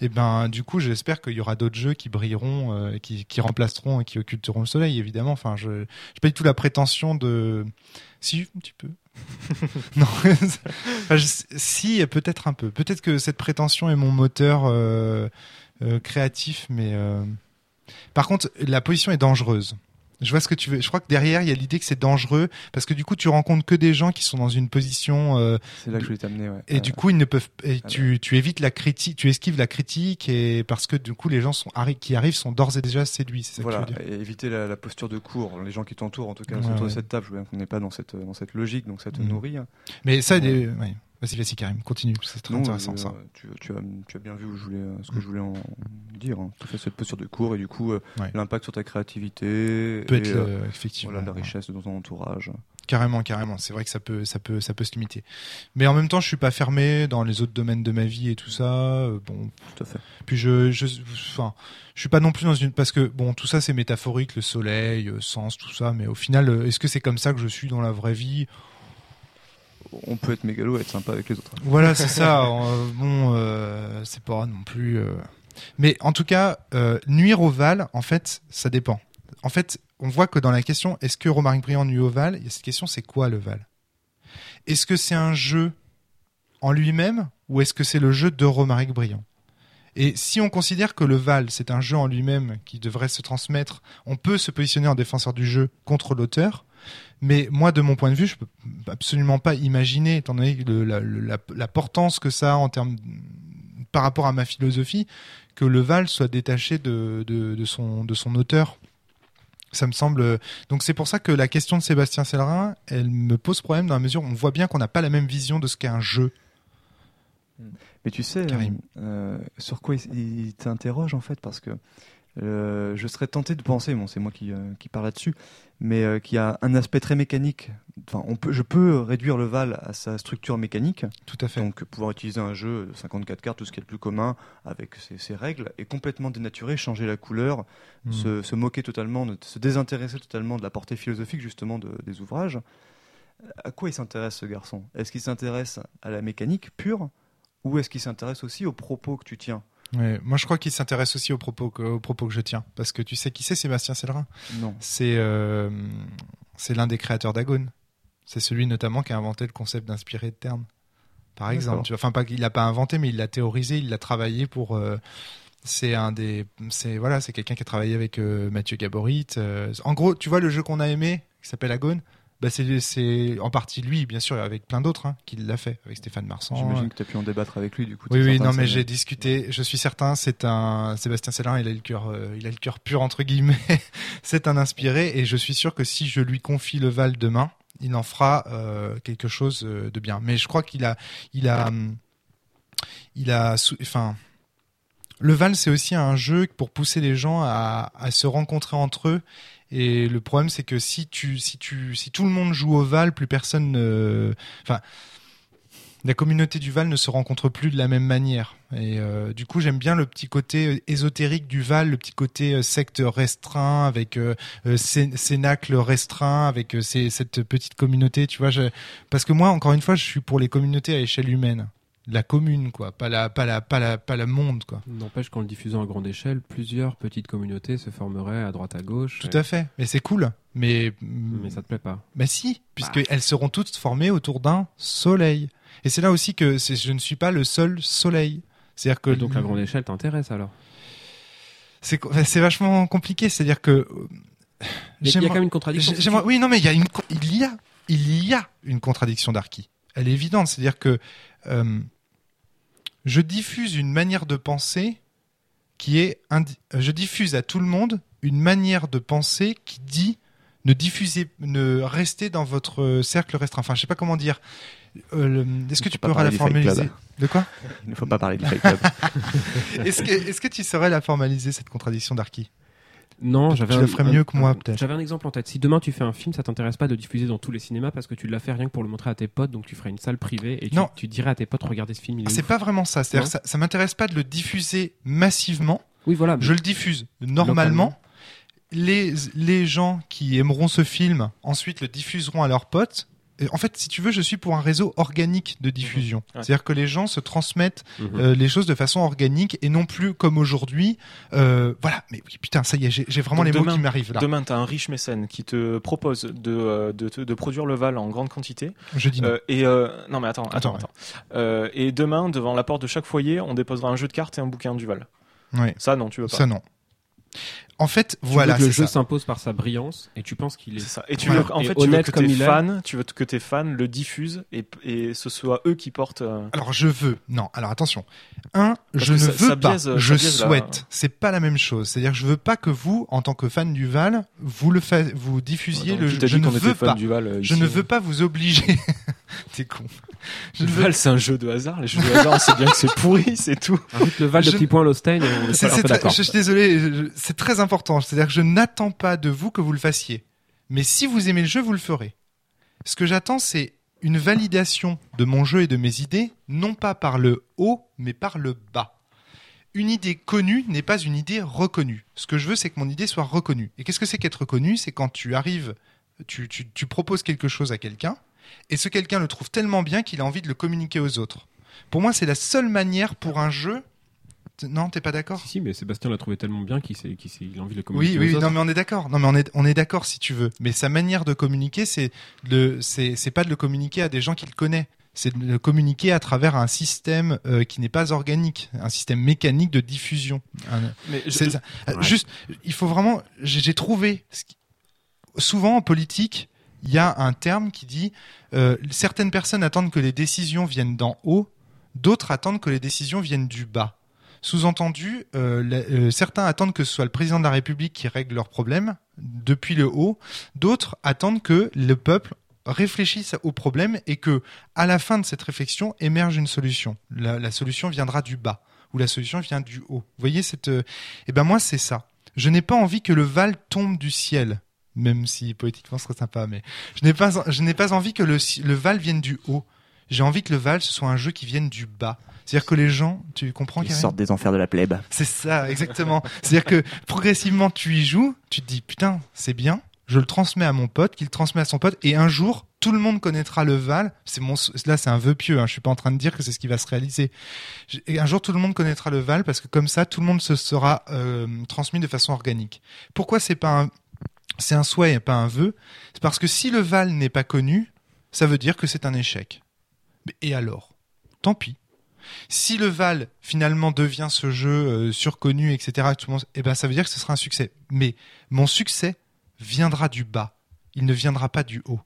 Et ben du coup, j'espère qu'il y aura d'autres jeux qui brilleront, qui qui remplaceront et qui occulteront le soleil évidemment. Enfin, je j'ai pas du tout la prétention de si un petit peu. [LAUGHS] non, si peut-être un peu. Peut-être que cette prétention est mon moteur. euh, euh, créatif, mais euh, par contre, la position est dangereuse. Je vois ce que tu veux. Je crois que derrière, il y a l'idée que c'est dangereux parce que du coup, tu rencontres que des gens qui sont dans une position euh, C'est là que je voulais t'amener. Ouais. et Euh, du coup, ils ne peuvent. Et tu, tu évites la critique, tu esquives la critique et parce que du coup, les gens sont arri- qui arrivent sont d'ores et déjà séduits. C'est ça Voilà, que tu veux dire. et éviter la, la posture de cours. Les gens qui t'entourent, en tout cas, Ouais, autour de cette table, je veux bien qu'on n'est pas dans cette, dans cette logique, donc ça te Mhm. nourrit. hein. Mais ça, les- ouais. Vas-y, vas-y, Karim, continue. C'est très Non, intéressant euh, ça. Tu, tu as, tu as bien vu où je voulais, euh, ce que Mm. je voulais en dire. Hein. Tout à fait cette posture de cours et du coup, euh, Ouais. l'impact sur ta créativité. Peut et, être euh, le- effectivement. voilà, la ouais. richesse de ton entourage. Carrément, carrément. C'est vrai que ça peut, ça peut, ça peut se limiter. Mais en même temps, je suis pas fermé dans les autres domaines de ma vie et tout ça. Euh, Bon, Tout à fait. puis je, je, enfin, je suis pas non plus dans une parce que bon, tout ça c'est métaphorique, le soleil, euh, sens, tout ça. Mais au final, euh, est-ce que c'est comme ça que je suis dans la vraie vie? On peut être mégalo et être sympa avec les autres. Voilà, c'est ça. [LAUGHS] Euh, bon, euh, c'est pas non plus. euh. Mais en tout cas, euh, nuire au Val, en fait, ça dépend. En fait, on voit que dans la question, est-ce que Romaric Briand nuit au Val Il y a cette question, c'est quoi le Val? Est-ce que c'est un jeu en lui-même ou est-ce que c'est le jeu de Romaric Briand? Et si on considère que le Val, c'est un jeu en lui-même qui devrait se transmettre, on peut se positionner en défenseur du jeu contre l'auteur. Mais moi, de mon point de vue, je peux absolument pas imaginer, étant donné le- la, le- la, la portance que ça a en termes par rapport à ma philosophie, que le Val soit détaché de, de, de son, de son auteur. Ça me semble. Donc c'est pour ça que la question de Sébastien Sellerin, elle me pose problème dans la mesure où on voit bien qu'on n'a pas la même vision de ce qu'est un jeu. Mais tu sais, Karim. euh, sur quoi il, il t'interroge en fait Parce que euh, je serais tenté de penser, bon, c'est moi qui, euh, qui parle là-dessus, mais euh, qu'il y a un aspect très mécanique. Enfin, on peut, je peux réduire le Val à sa structure mécanique, Tout à fait. donc pouvoir utiliser un jeu de 54 cartes, tout ce qui est le plus commun, avec ses, ses règles, et complètement dénaturer, changer la couleur, Mm. se, se moquer totalement, de- se désintéresser totalement de la portée philosophique justement de- des ouvrages. À quoi il s'intéresse ce garçon? Est-ce qu'il s'intéresse à la mécanique pure ou est-ce qu'il s'intéresse aussi aux propos que tu tiens? Ouais, moi, je crois qu'il s'intéresse aussi aux propos, que, aux propos que je tiens. Parce que tu sais qui c'est Sébastien Sellerin? Non. C'est euh, c'est l'un des créateurs d'Agone. C'est celui notamment qui a inventé le concept d'inspiré de terme. Par exemple, tu vois, enfin pas qu'il l'a pas inventé, mais il l'a théorisé, il l'a travaillé pour. euh, c'est un des, c'est voilà, c'est quelqu'un qui a travaillé avec euh, Mathieu Gaborit. en gros, tu vois le jeu qu'on a aimé, qui s'appelle Agone? Bah c'est en partie lui, bien sûr, avec plein d'autres, hein, qui l'a fait, avec Stéphane Marsan. J'imagine que tu as pu en débattre avec lui du coup. Oui, oui, non, mais j'ai discuté. Je suis certain, c'est un Sébastien Sellerin. Il a le cœur, euh, il a le cœur pur entre guillemets. [LAUGHS] c'est un inspiré, et je suis sûr que si je lui confie le Val demain, il en fera euh, quelque chose euh, de bien. Mais je crois qu'il a, il a, il a, enfin, le Val, c'est aussi un jeu pour pousser les gens à, à se rencontrer entre eux. Et le problème, c'est que si tu, si tu, si tout le monde joue au Val, plus personne, ne- enfin, la communauté du Val ne se rencontre plus de la même manière. Et euh, du coup, j'aime bien le petit côté euh, ésotérique du Val, le petit côté euh, secte restreint, avec cé- cénacle restreint, avec cette petite communauté. Tu vois, parce que moi, encore une fois, je suis pour les communautés à échelle humaine, la commune, quoi, pas la, pas la, pas la, pas le monde, quoi. N'empêche qu'en le diffusant à grande échelle, plusieurs petites communautés se formeraient à droite à gauche. Tout à fait. Mais c'est cool. Mais, Mais ça te plaît pas. Bah si, puisqu'elles seront toutes formées autour d'un soleil. Et c'est là aussi que je ne suis pas le seul soleil. C'est-à-dire que Et donc la grande échelle t'intéresse alors? C'est c'est vachement compliqué. C'est-à-dire que Il y a- quand même une contradiction. oui, non, mais il y a une, il y a, il y a une contradiction d'Arki. Elle est évidente. C'est-à-dire que euh, je diffuse une manière de penser qui est, indi- euh, je diffuse à tout le monde une manière de penser qui dit ne diffusez, ne restez dans votre cercle restreint. Enfin, je sais pas comment dire. Euh, Est-ce que tu parler la formaliser? De quoi? Il ne faut pas parler du Fight Club. [LAUGHS] Est-ce que, est-ce que tu saurais la formaliser cette contradiction d'Arki? Non, Tu j'avais le un- ferais mieux que moi, peut-être. J'avais un exemple en tête. Si demain tu fais un film, ça t'intéresse pas de diffuser dans tous les cinémas parce que tu l'as fait rien que pour le montrer à tes potes, donc tu ferais une salle privée et tu, Non. tu dirais à tes potes regardez ce film. Ah, C'est pas vraiment ça. C'est-à-dire ça, ça m'intéresse pas de le diffuser massivement. Oui, voilà. Je le diffuse normalement. Les, les gens qui aimeront ce film ensuite le diffuseront à leurs potes. Et en fait, si tu veux, je suis pour un réseau organique de diffusion. Ouais. C'est-à-dire que les gens se transmettent Mhm. euh, les choses de façon organique et non plus comme aujourd'hui. Euh, voilà, mais putain, ça y est, j'ai vraiment Donc les mots qui m'arrivent là. Demain, tu as un riche mécène qui te propose de, euh, de, produire le Val en grande quantité. Je dis non. Euh, et euh, non, mais attends, Attends, attends, attends. Euh, et demain, devant la porte de chaque foyer, on déposera un jeu de cartes et un bouquin du Val. Ouais. Ça, non, tu veux pas. Ça non. En fait, Tu voilà, veux que le jeu s'impose par sa brillance et tu penses qu'il est. C'est ça. Et tu Voilà. veux, en Et fait, tu veux que comme tes est. fans, tu veux que tes fans le diffusent et, et ce soit eux qui portent. euh, Alors je veux. Non, alors attention. Un, Parce je ne ça- veux ça pas. biaise- je la- souhaite. C'est pas la même chose. C'est-à-dire que je veux pas que vous, en tant que fan du Val, vous le fa- vous diffusiez le jeu. t'a Je ne veux pas. du Val, euh, Je ne veux pas vous obliger. [LAUGHS] [LAUGHS] T'es con. Je Le Val, c'est un jeu de hasard. Les jeux de hasard, on sait bien que c'est pourri, [LAUGHS] c'est tout. Le Val de Je- petit point Lostein on est d'accord. je, suis désolé, je- c'est très important. C'est-à-dire que je n'attends pas de vous que vous le fassiez. Mais si vous aimez le jeu, vous le ferez. Ce que j'attends, c'est une validation de mon jeu et de mes idées, non pas par le haut, mais par le bas. Une idée connue n'est pas une idée reconnue. Ce que je veux, c'est que mon idée soit reconnue. Et qu'est-ce que c'est qu'être reconnu C'est quand tu arrives, tu, tu, tu proposes quelque chose à quelqu'un, et ce quelqu'un le trouve tellement bien qu'il a envie de le communiquer aux autres. Pour moi, c'est la seule manière pour un jeu. Non, t'es pas d'accord? Si, si, mais Sébastien l'a trouvé tellement bien qu'il il a envie de le communiquer. Oui, oui, aux autres. non, mais on est d'accord. Non, mais on est, on est d'accord si tu veux. Mais sa manière de communiquer, c'est le, c'est, c'est pas de le communiquer à des gens qu'il connaît. C'est de le communiquer à travers un système euh, qui n'est pas organique, un système mécanique de diffusion. Mais je- c'est ça. Ouais. Juste, il faut vraiment. J'ai j'ai trouvé. ce qui- Souvent en politique, il y a un terme qui dit euh, certaines personnes attendent que les décisions viennent d'en haut, d'autres attendent que les décisions viennent du bas. Sous-entendu, euh, euh, certains attendent que ce soit le président de la République qui règle leurs problèmes depuis le haut, d'autres attendent que le peuple réfléchisse au problème et que, à la fin de cette réflexion, émerge une solution. La, solution viendra du bas ou la solution vient du haut. Vous voyez cette Eh ben moi c'est ça. Je n'ai pas envie que le Val tombe du ciel, même si poétiquement ce serait sympa, mais je n'ai pas je n'ai pas envie que le, le Val vienne du haut. J'ai envie que le Val ce soit un jeu qui vienne du bas. C'est-à-dire que les gens, tu comprends Ils sortent des enfers de la plèbe. c'est ça, exactement. C'est-à-dire que progressivement, tu y joues, tu te dis putain, c'est bien. Je le transmets à mon pote, qu'il le transmet à son pote, et un jour, tout le monde connaîtra le Val. C'est mon, là, c'est un vœu pieux. Hein. Je suis pas en train de dire que c'est ce qui va se réaliser. Et un jour, tout le monde connaîtra le Val parce que comme ça, tout le monde se sera euh, transmis de façon organique. Pourquoi c'est pas un, c'est un souhait et pas un vœu C'est parce que si le Val n'est pas connu, ça veut dire que c'est un échec. Et alors? Tant pis. Si le Val finalement devient ce jeu euh, surconnu, etc., eh ben ça veut dire que ce sera un succès. Mais mon succès viendra du bas. Il ne viendra pas du haut.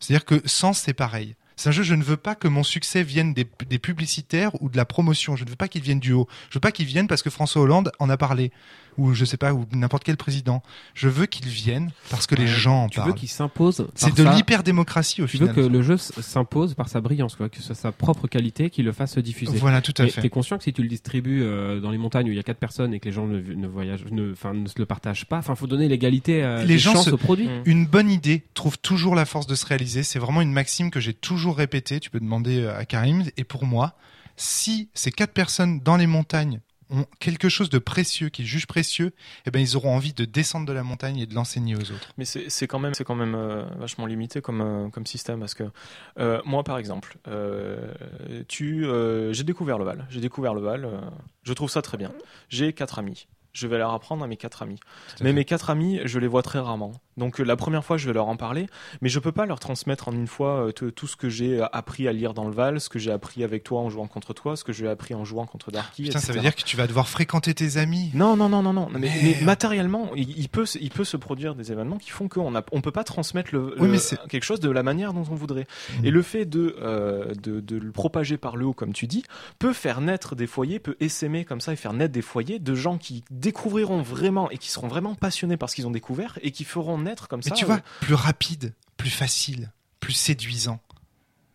C'est-à-dire que Sens, c'est pareil. C'est un jeu, je ne veux pas que mon succès vienne des, des publicitaires ou de la promotion. Je ne veux pas qu'il vienne du haut. Je veux pas qu'il vienne parce que François Hollande en a parlé. Ou je sais pas, ou n'importe quel président. Je veux qu'il vienne parce que les gens en Tu veux parlent. qu'il s'impose. C'est de sa- l'hyper-démocratie au Tu veux final. que le jeu s'impose par sa brillance, quoi, que ce soit sa propre qualité qui le fasse diffuser. Voilà, tout à Mais fait. t'es conscient que si tu le distribues euh, dans les montagnes où il y a quatre personnes et que les gens ne, ne voyagent, ne, enfin, ne se le partagent pas, enfin, faut donner l'égalité, euh, Les des gens chances se- au produit. Mm. Une bonne idée trouve toujours la force de se réaliser. C'est vraiment une maxime que j'ai toujours répétée. Tu peux demander euh, à Karim. Et pour moi, si ces quatre personnes dans les montagnes ont quelque chose de précieux qu'ils jugent précieux, eh ben ils auront envie de descendre de la montagne et de l'enseigner aux autres. Mais c'est quand même, quand même euh, vachement limité comme, euh, comme système parce que euh, moi, par exemple, j'ai découvert le Val. J'ai découvert le Val. je trouve ça très bien. J'ai quatre amis. Je vais leur apprendre à mes quatre amis. Mais fait. mes quatre amis, je les vois très rarement. Donc euh, la première fois, je vais leur en parler, mais je peux pas leur transmettre en une fois euh, tout ce que j'ai appris à lire dans le Val, ce que j'ai appris avec toi en jouant contre toi, ce que j'ai appris en jouant contre Darky. Putain, ça veut dire que tu vas devoir fréquenter tes amis. Non, non, non, non, non. Mais, matériellement, il, il peut, se- il peut se produire des événements qui font qu'on a, on peut pas transmettre le, Oui, le- mais c'est- quelque chose de la manière dont on voudrait. Mhm. Et le fait de, euh, de, de le propager par le haut, comme tu dis, peut faire naître des foyers, peut essaimer comme ça et faire naître des foyers de gens qui découvriront vraiment et qui seront vraiment passionnés par ce qu'ils ont découvert et qui feront naître comme Mais ça. tu euh, vois, plus rapide, plus facile, plus séduisant.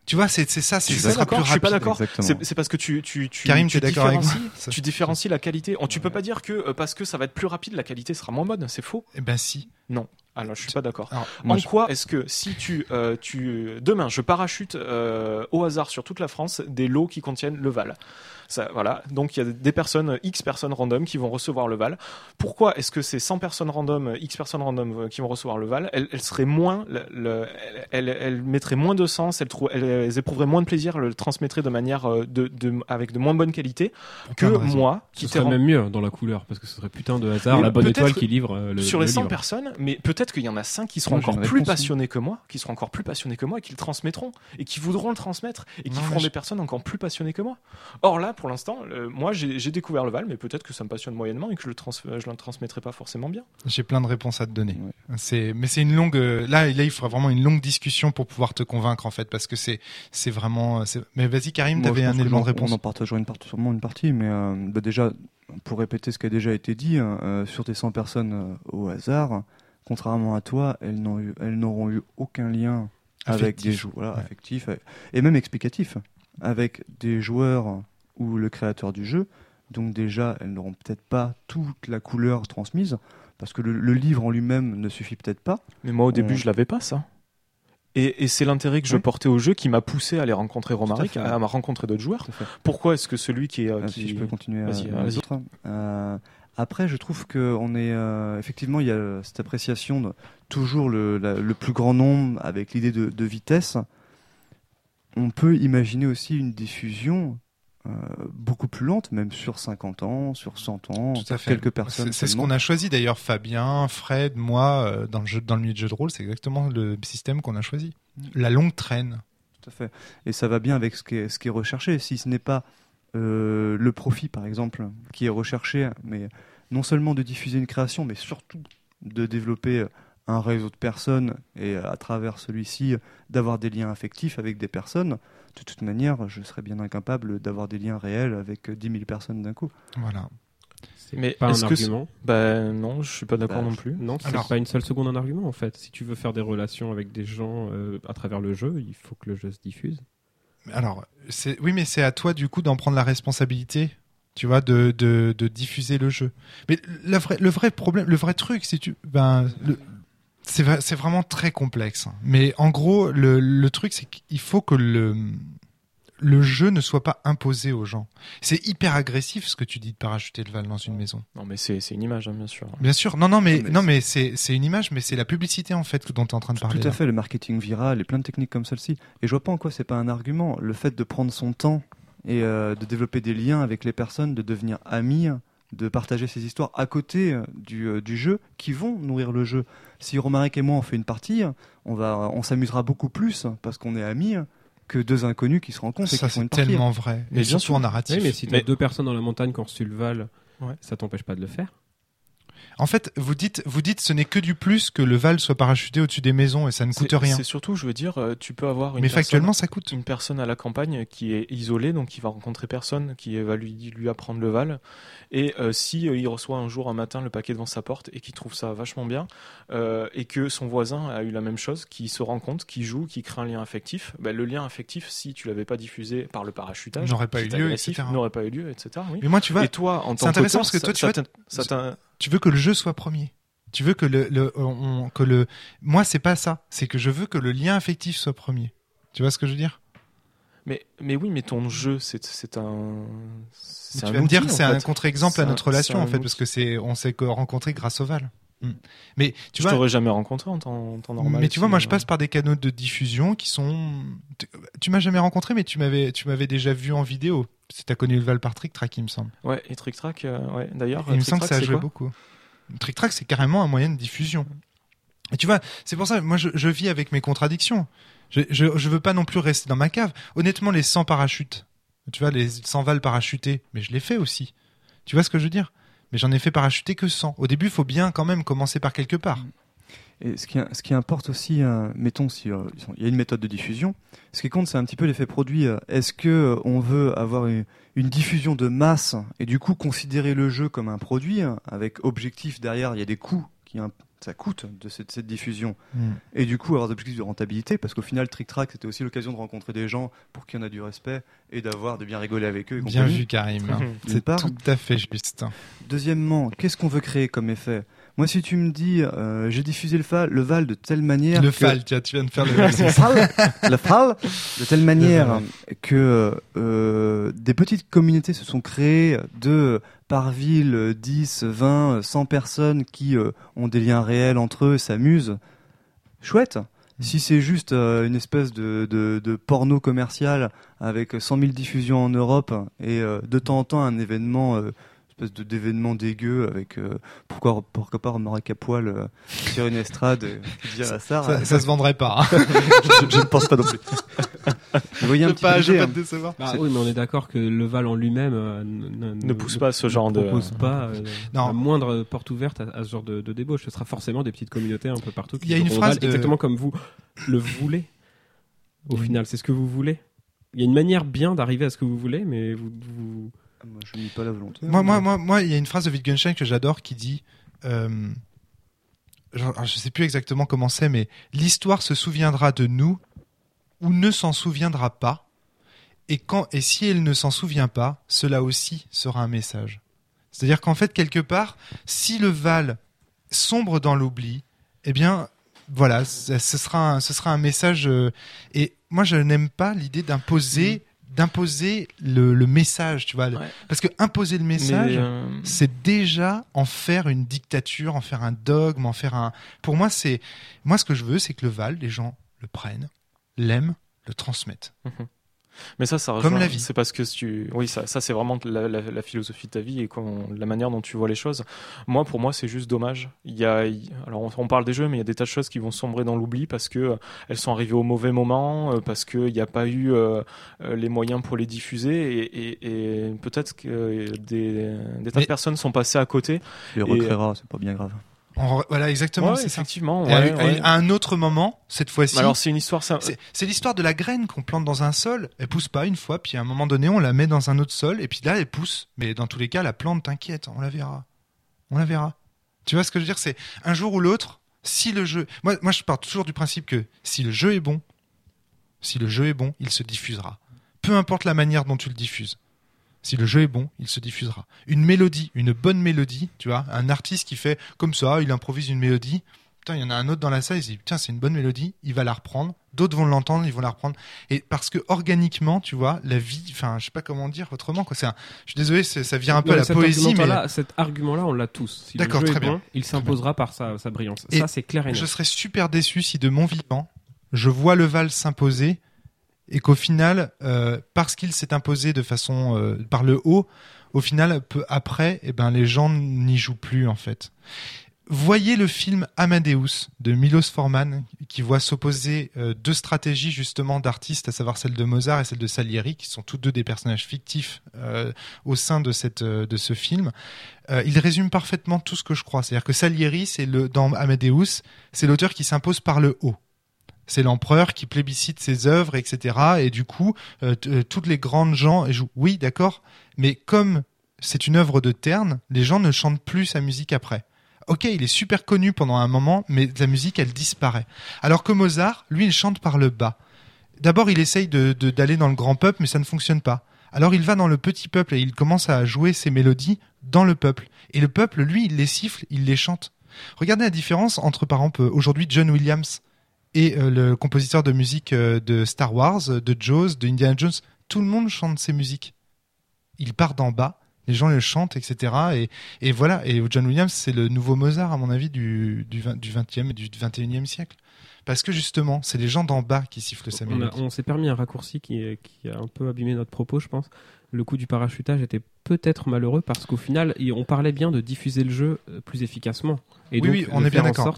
Tu vois, c'est ça, c'est ça sera d'accord, plus je suis pas d'accord. C'est parce que tu, tu, tu, Karim, tu t'es d'accord avec moi? Tu différencies la qualité. On- tu peux pas dire que euh, parce que ça va être plus rapide, la qualité sera moins bonne. C'est faux. Eh ben si. Alors, je suis pas d'accord. En je- quoi est-ce que si tu, euh, tu demain je parachute euh, au hasard sur toute la France des lots qui contiennent le Val? Ça, voilà. Donc il y a des personnes, X personnes random qui vont recevoir le Val. Pourquoi est-ce que ces 100 personnes random, X personnes random euh, qui vont recevoir le Val, elles, elles seraient moins, le, le- elles, mettraient moins de sens, elles, trou- elles, elles éprouveraient moins de plaisir, elles le transmettraient de manière euh, de, de, avec de moins bonne qualité que moi Ce qui t'ai serait même mieux dans la couleur, parce que ce serait putain de hasard Mais la bonne étoile qui livre euh, le sur les le 100 livre. personnes, mais peut-être qu'il y en a 5 qui seront encore plus passionnés que moi, qui seront encore plus passionnés que moi et qui le transmettront et qui voudront le transmettre et qui Non, feront des personnes encore plus passionnées que moi. Or là, pour l'instant, euh, moi, j'ai découvert le Val, mais peut-être que ça me passionne moyennement et que je le, trans je le transmettrai pas forcément bien. J'ai plein de réponses à te donner. Ouais. C'est, mais c'est une longue. euh, Là, là, il faudra vraiment une longue discussion pour pouvoir te convaincre en fait, parce que c'est, c'est vraiment. Mais vas-y, Karim, je un élément de réponse. On en partagera une partie, sûrement une partie, mais euh, bah déjà, pour répéter ce qui a déjà été dit, hein, euh, sur tes 100 personnes euh, au hasard, contrairement à toi, elles n'ont eu- elles n'auront eu aucun lien avec Affectif. des joueurs voilà, Ouais. affectifs euh, et même explicatifs avec des joueurs ou le créateur du jeu. Donc déjà, elles n'auront peut-être pas toute la couleur transmise parce que le, le livre en lui-même ne suffit peut-être pas. Mais moi, au début, Ouais. je l'avais pas, ça. Et, et c'est l'intérêt que je Oui. portais au jeu qui m'a poussé à aller rencontrer Romaric, à, à rencontrer d'autres joueurs. Pourquoi est-ce que celui qui est. euh, Euh, qui- Si je peux continuer à, les autres. Euh, après, je trouve que on est euh, effectivement il y a cette appréciation de toujours le, la- le plus grand nombre avec l'idée de, de vitesse. On peut imaginer aussi une diffusion euh, beaucoup plus lente, même sur 50 ans, sur 100 ans, Tout à sur fait. quelques personnes. C'est ce qu'on a choisi d'ailleurs, Fabien, Fred, moi, euh, dans le jeu, dans le milieu de jeu de rôle, c'est exactement le système qu'on a choisi. Mm. La longue traîne. Tout à fait. Et ça va bien avec ce qui est, ce qui est recherché. Si ce n'est pas euh, le profit, par exemple, qui est recherché, mais non seulement de diffuser une création, mais surtout de développer un réseau de personnes et à travers celui-ci d'avoir des liens affectifs avec des personnes. De toute manière, je serais bien incapable d'avoir des liens réels avec 10 000 personnes d'un coup. Voilà. C'est Mais pas un argument. Ben non, je suis pas d'accord Bah, non plus. Non, c'est Alors- pas une seule seconde un argument en fait. Si tu veux faire des relations avec des gens euh, à travers le jeu, il faut que le jeu se diffuse. Alors, c'est, oui, mais c'est à toi du coup d'en prendre la responsabilité. Tu vois, de, de, de diffuser le jeu. Mais la vraie, le vrai problème, le vrai truc, c'est tu, ben, le- c'est, vrai- c'est vraiment très complexe. Mais en gros, le, le truc, c'est qu'il faut que le, le jeu ne soit pas imposé aux gens. C'est hyper agressif ce que tu dis de parachuter le Val dans une maison. Non, mais c'est une image, hein, bien sûr. Bien sûr, non, non, mais, non, c'est- mais c'est, c'est une image, mais c'est la publicité en fait dont tu es en train de parler. Tout à là. fait, le marketing viral et plein de techniques comme celle-ci. Et je vois pas en quoi c'est pas un argument. Le fait de prendre son temps et euh, de développer des liens avec les personnes, de devenir amis, de partager ces histoires à côté euh, du, euh, du jeu qui vont nourrir le jeu. Si Romaric et moi on fait une partie, on va, on s'amusera beaucoup plus parce qu'on est amis que deux inconnus qui se rencontrent Ça, c'est partie. tellement vrai. Mais Et bien surtout sûr. en narratif. Oui, mais si tu Mais- deux personnes dans la montagne qui ont reçu le Val, Ouais. ça t'empêche pas de le faire. En fait, vous dites, vous dites, ce n'est que du plus que le Val soit parachuté au-dessus des maisons et ça ne coûte rien. C'est surtout, je veux dire, euh, tu peux avoir une Mais personne- factuellement, ça coûte. une personne à la campagne qui est isolée, donc qui va rencontrer personne, qui va lui, lui apprendre le Val. Et euh, si euh, il reçoit un jour un matin le paquet devant sa porte et qu'il trouve ça vachement bien, euh, et que son voisin a eu la même chose, qui se rend compte, qui joue, qui crée un lien affectif, ben, le lien affectif, si tu l'avais pas diffusé par le parachutage, N'aurait pas eu lieu, etc. n'aurait pas eu lieu, etc. Oui. Mais moi, tu vois, et toi, en c'est tant intéressant qu'auteur, parce que toi, ça- tu ça t'in- tu veux que le jeu soit premier. Tu veux que le, le on- que le, moi, c'est pas ça. C'est que je veux que le lien affectif soit premier. Tu vois ce que je veux dire? Mais, mais oui, mais ton jeu, c'est c'est un. Tu un vas me dire c'est un contre-exemple à notre relation, en fait, parce que c'est, on s'est rencontrés grâce au Val. Mm. Mais tu je t'aurais jamais rencontré en temps, temps normal. mais tu vois, moi, je passe par des canaux de diffusion qui sont. Tu, tu m'as jamais rencontré, mais tu m'avais, tu m'avais déjà vu en vidéo. Si t'as connu le Val par Trick Track, il me semble. Ouais, et Trick Track, euh, ouais. D'ailleurs, il me semble que ça a joué beaucoup. Trick Track, c'est carrément un moyen de diffusion. Et tu vois, c'est pour ça, moi, je, je vis avec mes contradictions. Je, je, je veux pas non plus rester dans ma cave. Honnêtement, les 100 parachutes, tu vois, les 100 valles parachutées, mais je les fais aussi. Tu vois ce que je veux dire? Mais j'en ai fait parachuter que 100. Au début, il faut bien quand même commencer par quelque part. Et ce qui, ce qui importe aussi, euh, mettons, euh, il y a une méthode de diffusion, ce qui compte, c'est un petit peu l'effet produit. euh, Est-ce que on veut avoir une, une diffusion de masse et du coup considérer le jeu comme un produit avec objectif derrière Il y a des coûts qui ça coûte de cette, cette diffusion et du coup avoir des objectifs de rentabilité parce qu'au final Trick Track c'était aussi l'occasion de rencontrer des gens pour qui on a du respect et d'avoir de bien rigoler avec eux. Bien vu, Karim. hein. [LAUGHS] C'est tout à fait juste. Deuxièmement, qu'est-ce qu'on veut créer comme effet? Moi, si tu me dis, euh, j'ai diffusé le, fa- le Val de telle manière Le que- Fal, tu viens de faire le. [LAUGHS] le Fal, le Fal, de telle manière Val, que euh, des petites communautés se sont créées de par ville euh, 10, 20, 100 personnes qui euh, ont des liens réels entre eux, s'amusent. Chouette. Si c'est juste euh, une espèce de, de, de porno commercial avec 100 000 diffusions en Europe et euh, de temps en temps un événement, espèce de d'événement dégueu avec euh, pourquoi pourquoi pas Romaric à poil euh, sur une estrade, euh, dirait ça, Ça, ça se vendrait pas. hein. [LAUGHS] je, ne pense pas non plus. [LAUGHS] Vous voyez un Je petit pas, je vais hein. te décevoir. Bah oui, mais on est d'accord que le Val en lui-même euh, ne, Ne pousse pas ce genre ne de- propose pas euh, Non. la moindre porte ouverte à, à ce genre de, de débauche. Ce sera forcément des petites communautés un peu partout. qui Il y a une phrase Val de- exactement comme vous le voulez. Au Oui. final, c'est ce que vous voulez. Il y a une manière bien d'arriver à ce que vous voulez, mais vous, vous- Moi, je nie pas la volonté. Moi, moi, moi, moi, il y a une phrase de Wittgenstein que j'adore qui dit, euh, genre, je sais plus exactement comment c'est, mais l'histoire se souviendra de nous ou ne s'en souviendra pas. Et quand, et si elle ne s'en souvient pas, cela aussi sera un message. C'est-à-dire qu'en fait, quelque part, si le Val sombre dans l'oubli, eh bien, voilà, ce ce sera un, ce sera un message. euh, et moi, je n'aime pas l'idée d'imposer, d'imposer le, le message, tu vois, Ouais. parce que imposer le message, euh, c'est déjà en faire une dictature, en faire un dogme, en faire un. Pour moi, c'est moi ce que je veux, c'est que le Val, les gens le prennent, l'aiment, le transmettent. Mais ça, ça Comme la vie. C'est parce que tu, oui, ça, ça c'est vraiment la, la- la philosophie de ta vie et la manière dont tu vois les choses. Moi, pour moi, c'est juste dommage. Il y a, alors on, on parle des jeux, mais il y a des tas de choses qui vont sombrer dans l'oubli parce que euh, elles sont arrivées au mauvais moment, euh, parce qu'il n'y a pas eu euh, les moyens pour les diffuser et, et- et peut-être que des, des tas Mais- de personnes sont passées à côté. Les recréera, c'est pas bien grave. On Voilà, exactement, Ouais, ça. effectivement. À- ouais, à, ouais. à un autre moment, cette fois-ci, Alors c'est une histoire. ça- c'est l'histoire de la graine qu'on plante dans un sol. Elle pousse pas une fois, puis à un moment donné, on la met dans un autre sol, et puis là, elle pousse. Mais dans tous les cas, la plante, t'inquiète, on la verra. On la verra. Tu vois ce que je veux dire? C'est un jour ou l'autre, si le jeu. Moi, moi, je pars toujours du principe que si le jeu est bon, si le jeu est bon, il se diffusera. Peu importe la manière dont tu le diffuses. Si le jeu est bon, il se diffusera. Une mélodie, une bonne mélodie, tu vois, un artiste qui fait comme ça, il improvise une mélodie. Putain, il y en a un autre dans la salle, il se dit, putain, c'est une bonne mélodie, il va la reprendre. D'autres vont l'entendre, ils vont la reprendre. Et parce que organiquement, tu vois, la vie, enfin, je sais pas comment dire autrement, quoi. C'est un, je suis désolé, ça vient un peu Non, à la poésie, mais argument-là- cet argument-là, on l'a tous. Si D'accord, très bien. bon, il s'imposera par sa, sa brillance. Et ça, c'est clair et net. je serais super déçu si de mon vivant, je vois le Val s'imposer et qu'au final, euh, parce qu'il s'est imposé de façon euh, par le haut, au final, peu après, eh ben, les gens n'y jouent plus en fait. Voyez le film Amadeus de Milos Forman qui voit s'opposer euh, deux stratégies justement d'artistes, à savoir celle de Mozart et celle de Salieri, qui sont tous deux des personnages fictifs euh, au sein de cette euh, de ce film. Il résume parfaitement tout ce que je crois. C'est-à-dire que Salieri, c'est le dans Amadeus, c'est l'auteur qui s'impose par le haut. C'est l'empereur qui plébiscite ses œuvres, etc. Et du coup, euh, euh, toutes les grandes gens jouent. Oui, d'accord, mais comme c'est une œuvre de terne, les gens ne chantent plus sa musique après. Ok, il est super connu pendant un moment, mais la musique, elle disparaît. Alors que Mozart, lui, il chante par le bas. D'abord, il essaye de- de- d'aller dans le grand peuple, mais ça ne fonctionne pas. Alors il va dans le petit peuple et il commence à jouer ses mélodies dans le peuple. Et le peuple, lui, il les siffle, il les chante. Regardez la différence entre, par exemple, aujourd'hui John Williams et euh, le compositeur de musique euh, de Star Wars, euh, de Jaws, de Indiana Jones. Tout le monde chante ses musiques. Il part d'en bas, les gens le chantent, etc. Et, voilà. Et John Williams, c'est le nouveau Mozart, à mon avis, du, du, 20, du 20e et du 21e siècle. Parce que justement, c'est les gens d'en bas qui sifflent sa mélodie. on s'est permis un raccourci qui, est- qui a un peu abîmé notre propos, je pense. Le coup du parachutage était peut-être malheureux parce qu'au final, on parlait bien de diffuser le jeu euh, plus efficacement. Et Oui, donc, oui, on est bien en d'accord.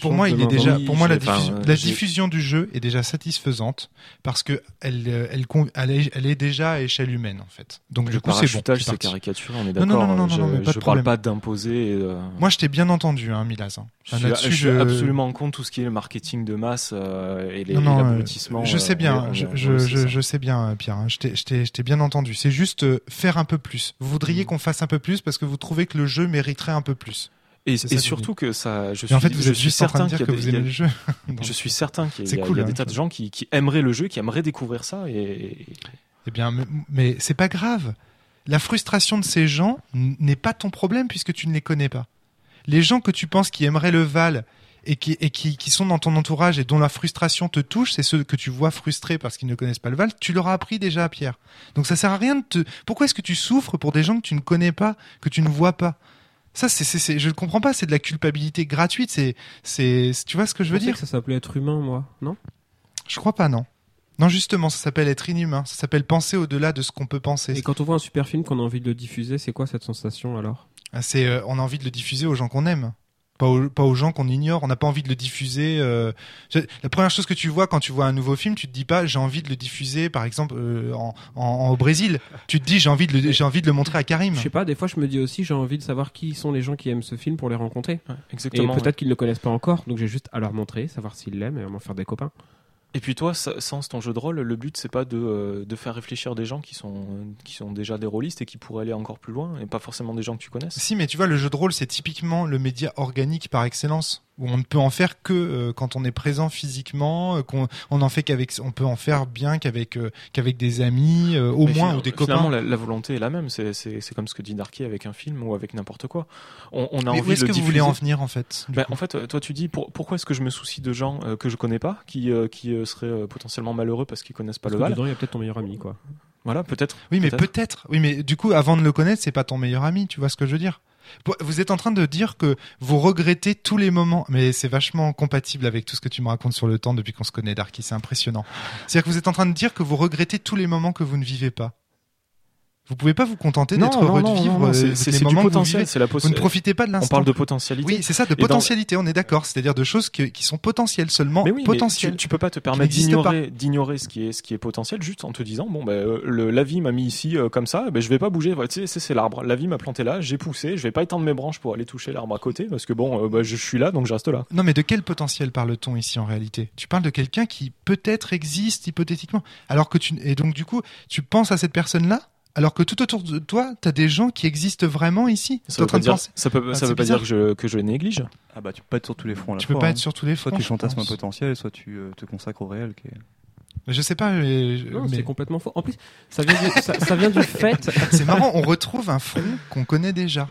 Pour moi, il est en déjà, pour moi, la, euh, la diffusion du jeu est déjà satisfaisante parce que elle, euh, elle, est, elle est déjà à échelle humaine en fait. Donc Le du coup, c'est bon. c'est caricaturé, on est Non, non, d'accord. non, non, je non, mais pas de parle pas d'imposer. euh, Moi, je t'ai bien entendu, hein, Milaz. hein. je suis, je absolument contre tout ce qui est le marketing de masse euh, et les Non, non, et euh, l'abrutissement. Je sais bien, est- je, sais bien, Pierre. hein, je t'ai- bien entendu. C'est juste faire un peu plus. Vous voudriez Mm. qu'on fasse un peu plus parce que vous trouvez que le jeu mériterait un peu plus. Et, c'est et surtout que ça, je suis, en fait, vous je êtes suis juste en train certain de dire qu'il y que a vous des- a- aimez le jeu. [LAUGHS] Je suis certain qu'il y a, cool, y a hein, des tas de gens qui, qui aimeraient le jeu, qui aimeraient découvrir ça. Et, Eh bien, mais, mais c'est pas grave. La frustration de ces gens n'est pas ton problème puisque tu ne les connais pas. Les gens que tu penses qui aimeraient le Val et qui, et qui, qui sont dans ton entourage et dont la frustration te touche, c'est ceux que tu vois frustrés parce qu'ils ne connaissent pas le Val, tu leur as appris déjà à Pierre. Donc ça sert à rien de te... Pourquoi est-ce que tu souffres pour des gens que tu ne connais pas, que tu ne vois pas? Ça, c'est, c'est, c'est- je ne comprends pas. C'est de la culpabilité gratuite. C'est, c'est, tu vois ce que je veux dire? que ça s'appelait être humain, moi, non? Je crois pas, non. Non, justement, ça s'appelle être inhumain. Ça s'appelle penser au-delà de ce qu'on peut penser. Et quand on voit un super film qu'on a envie de le diffuser, c'est quoi cette sensation alors? Ah, C'est, euh, on a envie de le diffuser aux gens qu'on aime. Pas aux, pas aux gens qu'on ignore. On n'a pas envie de le diffuser. euh, La première chose que tu vois quand tu vois un nouveau film, tu te dis pas j'ai envie de le diffuser, par exemple euh, en, en- au Brésil. Tu te dis j'ai envie de le, j'ai envie de le montrer à Karim. Je sais pas, des fois je me dis aussi j'ai envie de savoir qui sont les gens qui aiment ce film pour les rencontrer. Ouais, Et exactement. peut-être qu'ils ne le connaissent pas encore, donc j'ai juste à leur montrer, savoir s'ils l'aiment et à m'en faire des copains. Et puis toi, sa- sans ton jeu de rôle, le but c'est pas de, euh, de faire réfléchir des gens qui sont, qui sont déjà des rôlistes et qui pourraient aller encore plus loin, et pas forcément des gens que tu connaisses. Si, mais tu vois, le jeu de rôle, c'est typiquement le média organique par excellence, où on ne peut en faire que euh, quand on est présent physiquement, euh, qu'on on en fait qu'avec, on peut en faire bien qu'avec euh, qu'avec des amis, euh, au Mais moins ou des Finalement, copains. la, la volonté est la même. C'est, c'est, c'est comme ce que dit Darky avec un film ou avec n'importe quoi. On, on a Mais envie où est-ce de que vous voulez en venir en fait Ben, en fait, toi, tu dis pour- pourquoi est-ce que je me soucie de gens euh, que je connais pas, qui, euh, qui euh, seraient euh, potentiellement malheureux parce qu'ils connaissent pas Parce le que Val. dedans, il y a peut-être ton meilleur ami, quoi. Voilà, peut-être. Oui, mais peut-être. peut-être. Oui, mais du coup, avant de le connaître, c'est pas ton meilleur ami. Tu vois ce que je veux dire? Vous êtes en train de dire que vous regrettez tous les moments, mais c'est vachement compatible avec tout ce que tu me racontes sur le temps depuis qu'on se connaît, Darky. C'est impressionnant. C'est-à-dire que vous êtes en train de dire que vous regrettez tous les moments que vous ne vivez pas. Vous pouvez pas vous contenter d'être heureux non, de vivre euh, c'est, du potentiel. C'est la Vous ne profitez pas de On l'instant. parle de potentialité. Oui, c'est ça, de dans- potentialité, on est d'accord. C'est-à-dire de choses que- qui sont potentielles seulement, Mais oui, mais potentielles. tu, tu peux pas te permettre d'ignorer, d'ignorer ce qui est, ce qui est potentiel juste en te disant bon ben euh, le, la vie m'a mis ici euh, comme ça, ben je vais pas bouger. Voilà, tu sais, c'est, c'est l'arbre. La vie m'a planté là, j'ai poussé, je vais pas étendre mes branches pour aller toucher l'arbre à côté parce que bon, euh, ben, je suis là donc je reste là. Non, mais de quel potentiel parle-t-on ici en réalité? Tu parles de quelqu'un qui peut-être existe hypothétiquement. Alors que tu et donc du coup, tu penses à cette personne-là, alors que tout autour de toi, t'as des gens qui existent vraiment ici. T'es Ça en veut train pas de dire, penser. ça peut, Ah, ça veut pas bizarre. dire que je, que je les néglige. Ah bah tu peux pas être sur tous les fronts à la Tu fois. peux pas hein. être sur tous les Soit fronts. tu je fantasmes un potentiel, soit tu euh, te consacres au réel. Qui est... Je sais pas. mais- Non, mais c'est complètement faux. En plus, ça vient du, ça, ça vient du [LAUGHS] fait. c'est marrant. On retrouve un front qu'on connaît déjà.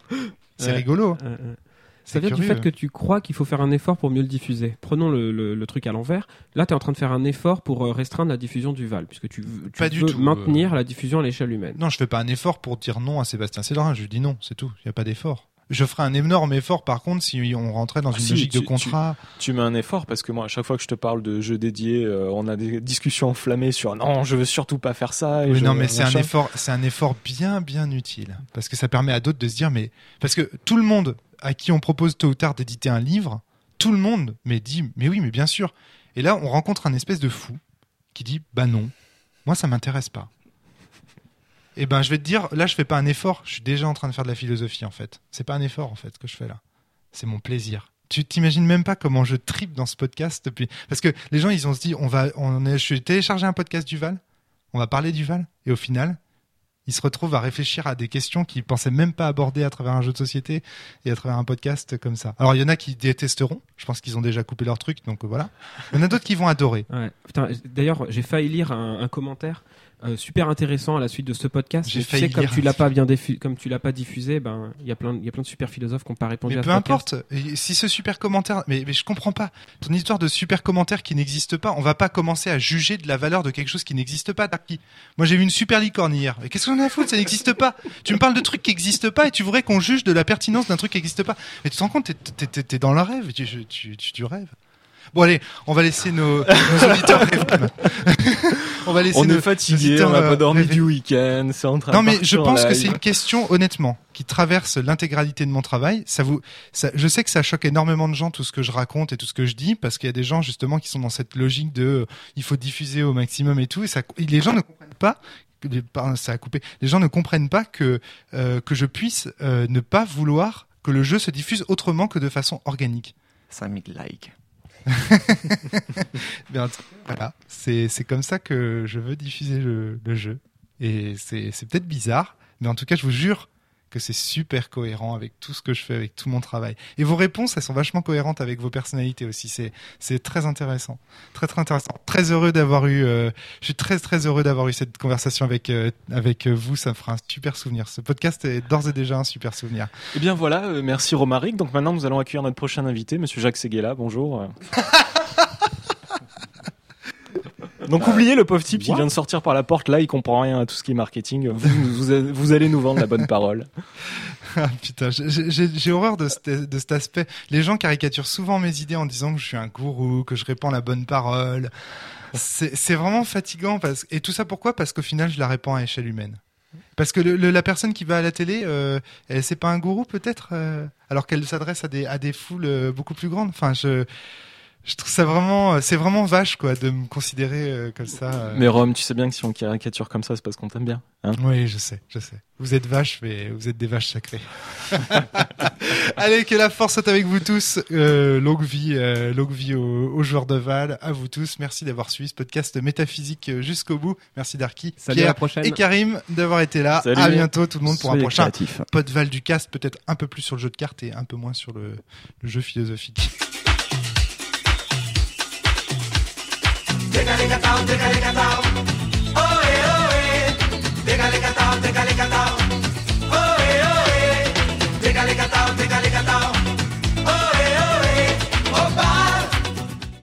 C'est Ouais. rigolo. Euh, euh, C'est Ça vient du fait que tu crois qu'il faut faire un effort pour mieux le diffuser. Prenons le, le- le truc à l'envers. Là, tu es en train de faire un effort pour euh, restreindre la diffusion du Val, puisque tu, veux- tu Pas du veux tout, maintenir la diffusion à l'échelle humaine. Non, je fais pas un effort pour dire non à Sébastien Cédrin. Je lui dis non, c'est tout. Il y a pas d'effort. Je ferai un énorme effort par contre si on rentrait dans Ah, une si, logique de contrat. Tu mets un effort parce que moi, à chaque fois que je te parle de jeux dédiés, euh, on a des discussions enflammées sur non, je veux surtout pas faire ça. Et je- non, mais c'est un effort, c'est un effort bien, bien utile parce que ça permet à d'autres de se dire, mais parce que tout le monde à qui on propose tôt ou tard d'éditer un livre, tout le monde mais dit, mais oui, mais bien sûr. Et là, on rencontre un espèce de fou qui dit, bah non, moi ça m'intéresse pas. Et ben, je vais te dire, là, je fais pas un effort, je suis déjà en train de faire de la philosophie en fait. C'est pas un effort en fait que je fais là, c'est mon plaisir. Tu t'imagines même pas comment je tripe dans ce podcast depuis parce que les gens ils ont se dit on va on est je vais télécharger un podcast du Val on va parler du Val et au final ils se retrouvent à réfléchir à des questions qu'ils pensaient même pas aborder à travers un jeu de société et à travers un podcast comme ça. Alors il y en a qui détesteront, je pense qu'ils ont déjà coupé leur truc donc voilà. Il y en a d'autres qui vont adorer. Ouais. D'ailleurs, j'ai failli lire un commentaire euh, super intéressant à la suite de ce podcast. J'ai tu sais, comme tu l'as pas bien diffu- comme tu l'as pas diffusé, ben il y a plein, de- il y a plein de super philosophes qui n'ont pas répondu Mais à peu ce importe, si ce super commentaire, mais, mais je comprends pas. Ton histoire de super commentaire qui n'existe pas, on va pas commencer à juger de la valeur de quelque chose qui n'existe pas. Darky. Moi j'ai vu une super licorne hier. Mais qu'est-ce qu'on a à foutre? Ça n'existe pas. Tu me parles de trucs qui n'existent pas et tu voudrais qu'on juge de la pertinence d'un truc qui n'existe pas. Mais tu te rends compte, t'es- t'es- t'es t'es dans le rêve. Tu, tu, tu, tu rêves. Bon allez, on va laisser nos, nos auditeurs [LAUGHS] rêver. on va laisser On nos, est fatigué, on n'a euh, pas dormi rêver. du week-end, c'est en train Non, de mais je en pense que c'est une question, honnêtement, qui traverse l'intégralité de mon travail. Ça vous, ça, je sais que ça choque énormément de gens tout ce que je raconte et tout ce que je dis, parce qu'il y a des gens justement qui sont dans cette logique de, euh, il faut diffuser au maximum et tout, et ça, les gens ne comprennent pas. ça a coupé. Les gens ne comprennent pas que euh, que je puisse euh, ne pas vouloir que le jeu se diffuse autrement que de façon organique. 5000 likes. [LAUGHS] Mais en tout cas, voilà, c'est comme ça que je veux diffuser le, le jeu. Et c'est peut-être bizarre, mais en tout cas, je vous jure que c'est super cohérent avec tout ce que je fais, avec tout mon travail. Et vos réponses, elles sont vachement cohérentes avec vos personnalités aussi. C'est c'est très intéressant, très très intéressant. Très heureux d'avoir eu, euh, je suis très très heureux d'avoir eu cette conversation avec euh, avec vous. Ça me fera un super souvenir. Ce podcast est d'ores et déjà un super souvenir. Eh bien voilà, euh, merci Romaric. Donc maintenant nous allons accueillir notre prochain invité, Monsieur Jacques Seguela. Bonjour. [LAUGHS] Donc oubliez le pauvre type qui vient de sortir par la porte là, il comprend rien à tout ce qui est marketing. Vous, vous, vous allez nous vendre la bonne parole. [LAUGHS] Ah, putain, j'ai- horreur de, cet- de cet aspect. Les gens caricaturent souvent mes idées en disant que je suis un gourou, que je répands la bonne parole. C'est vraiment fatigant parce et tout ça pourquoi? Parce qu'au final, je la répands à échelle humaine. Parce que le- le- la personne qui va à la télé, euh, elle- c'est pas un gourou peut-être, euh, alors qu'elle s'adresse à des à des foules euh, beaucoup plus grandes. Enfin, je je trouve ça vraiment, c'est vraiment vache quoi de me considérer euh, comme ça. euh. Mais Rome, tu sais bien que si on caricature comme ça, c'est parce qu'on t'aime bien. Hein Oui, je sais, je sais. Vous êtes vaches, mais vous êtes des vaches sacrées. [LAUGHS] Allez, que la force soit avec vous tous. Euh, longue vie, euh, longue vie aux, aux joueurs de Val, à vous tous. Merci d'avoir suivi ce podcast métaphysique euh, jusqu'au bout. Merci Darky, Salut à la Pierre prochaine. et Karim d'avoir été là. Salut. À bientôt tout le monde pour un Soyez prochain créatifs. pod Val du cast, peut-être un peu plus sur le jeu de cartes et un peu moins sur le, le jeu philosophique. déjale catao, déjale catao. Oe, oe, déjale catao, déjale catao. Oe, oe, déjale catao, déjale catao.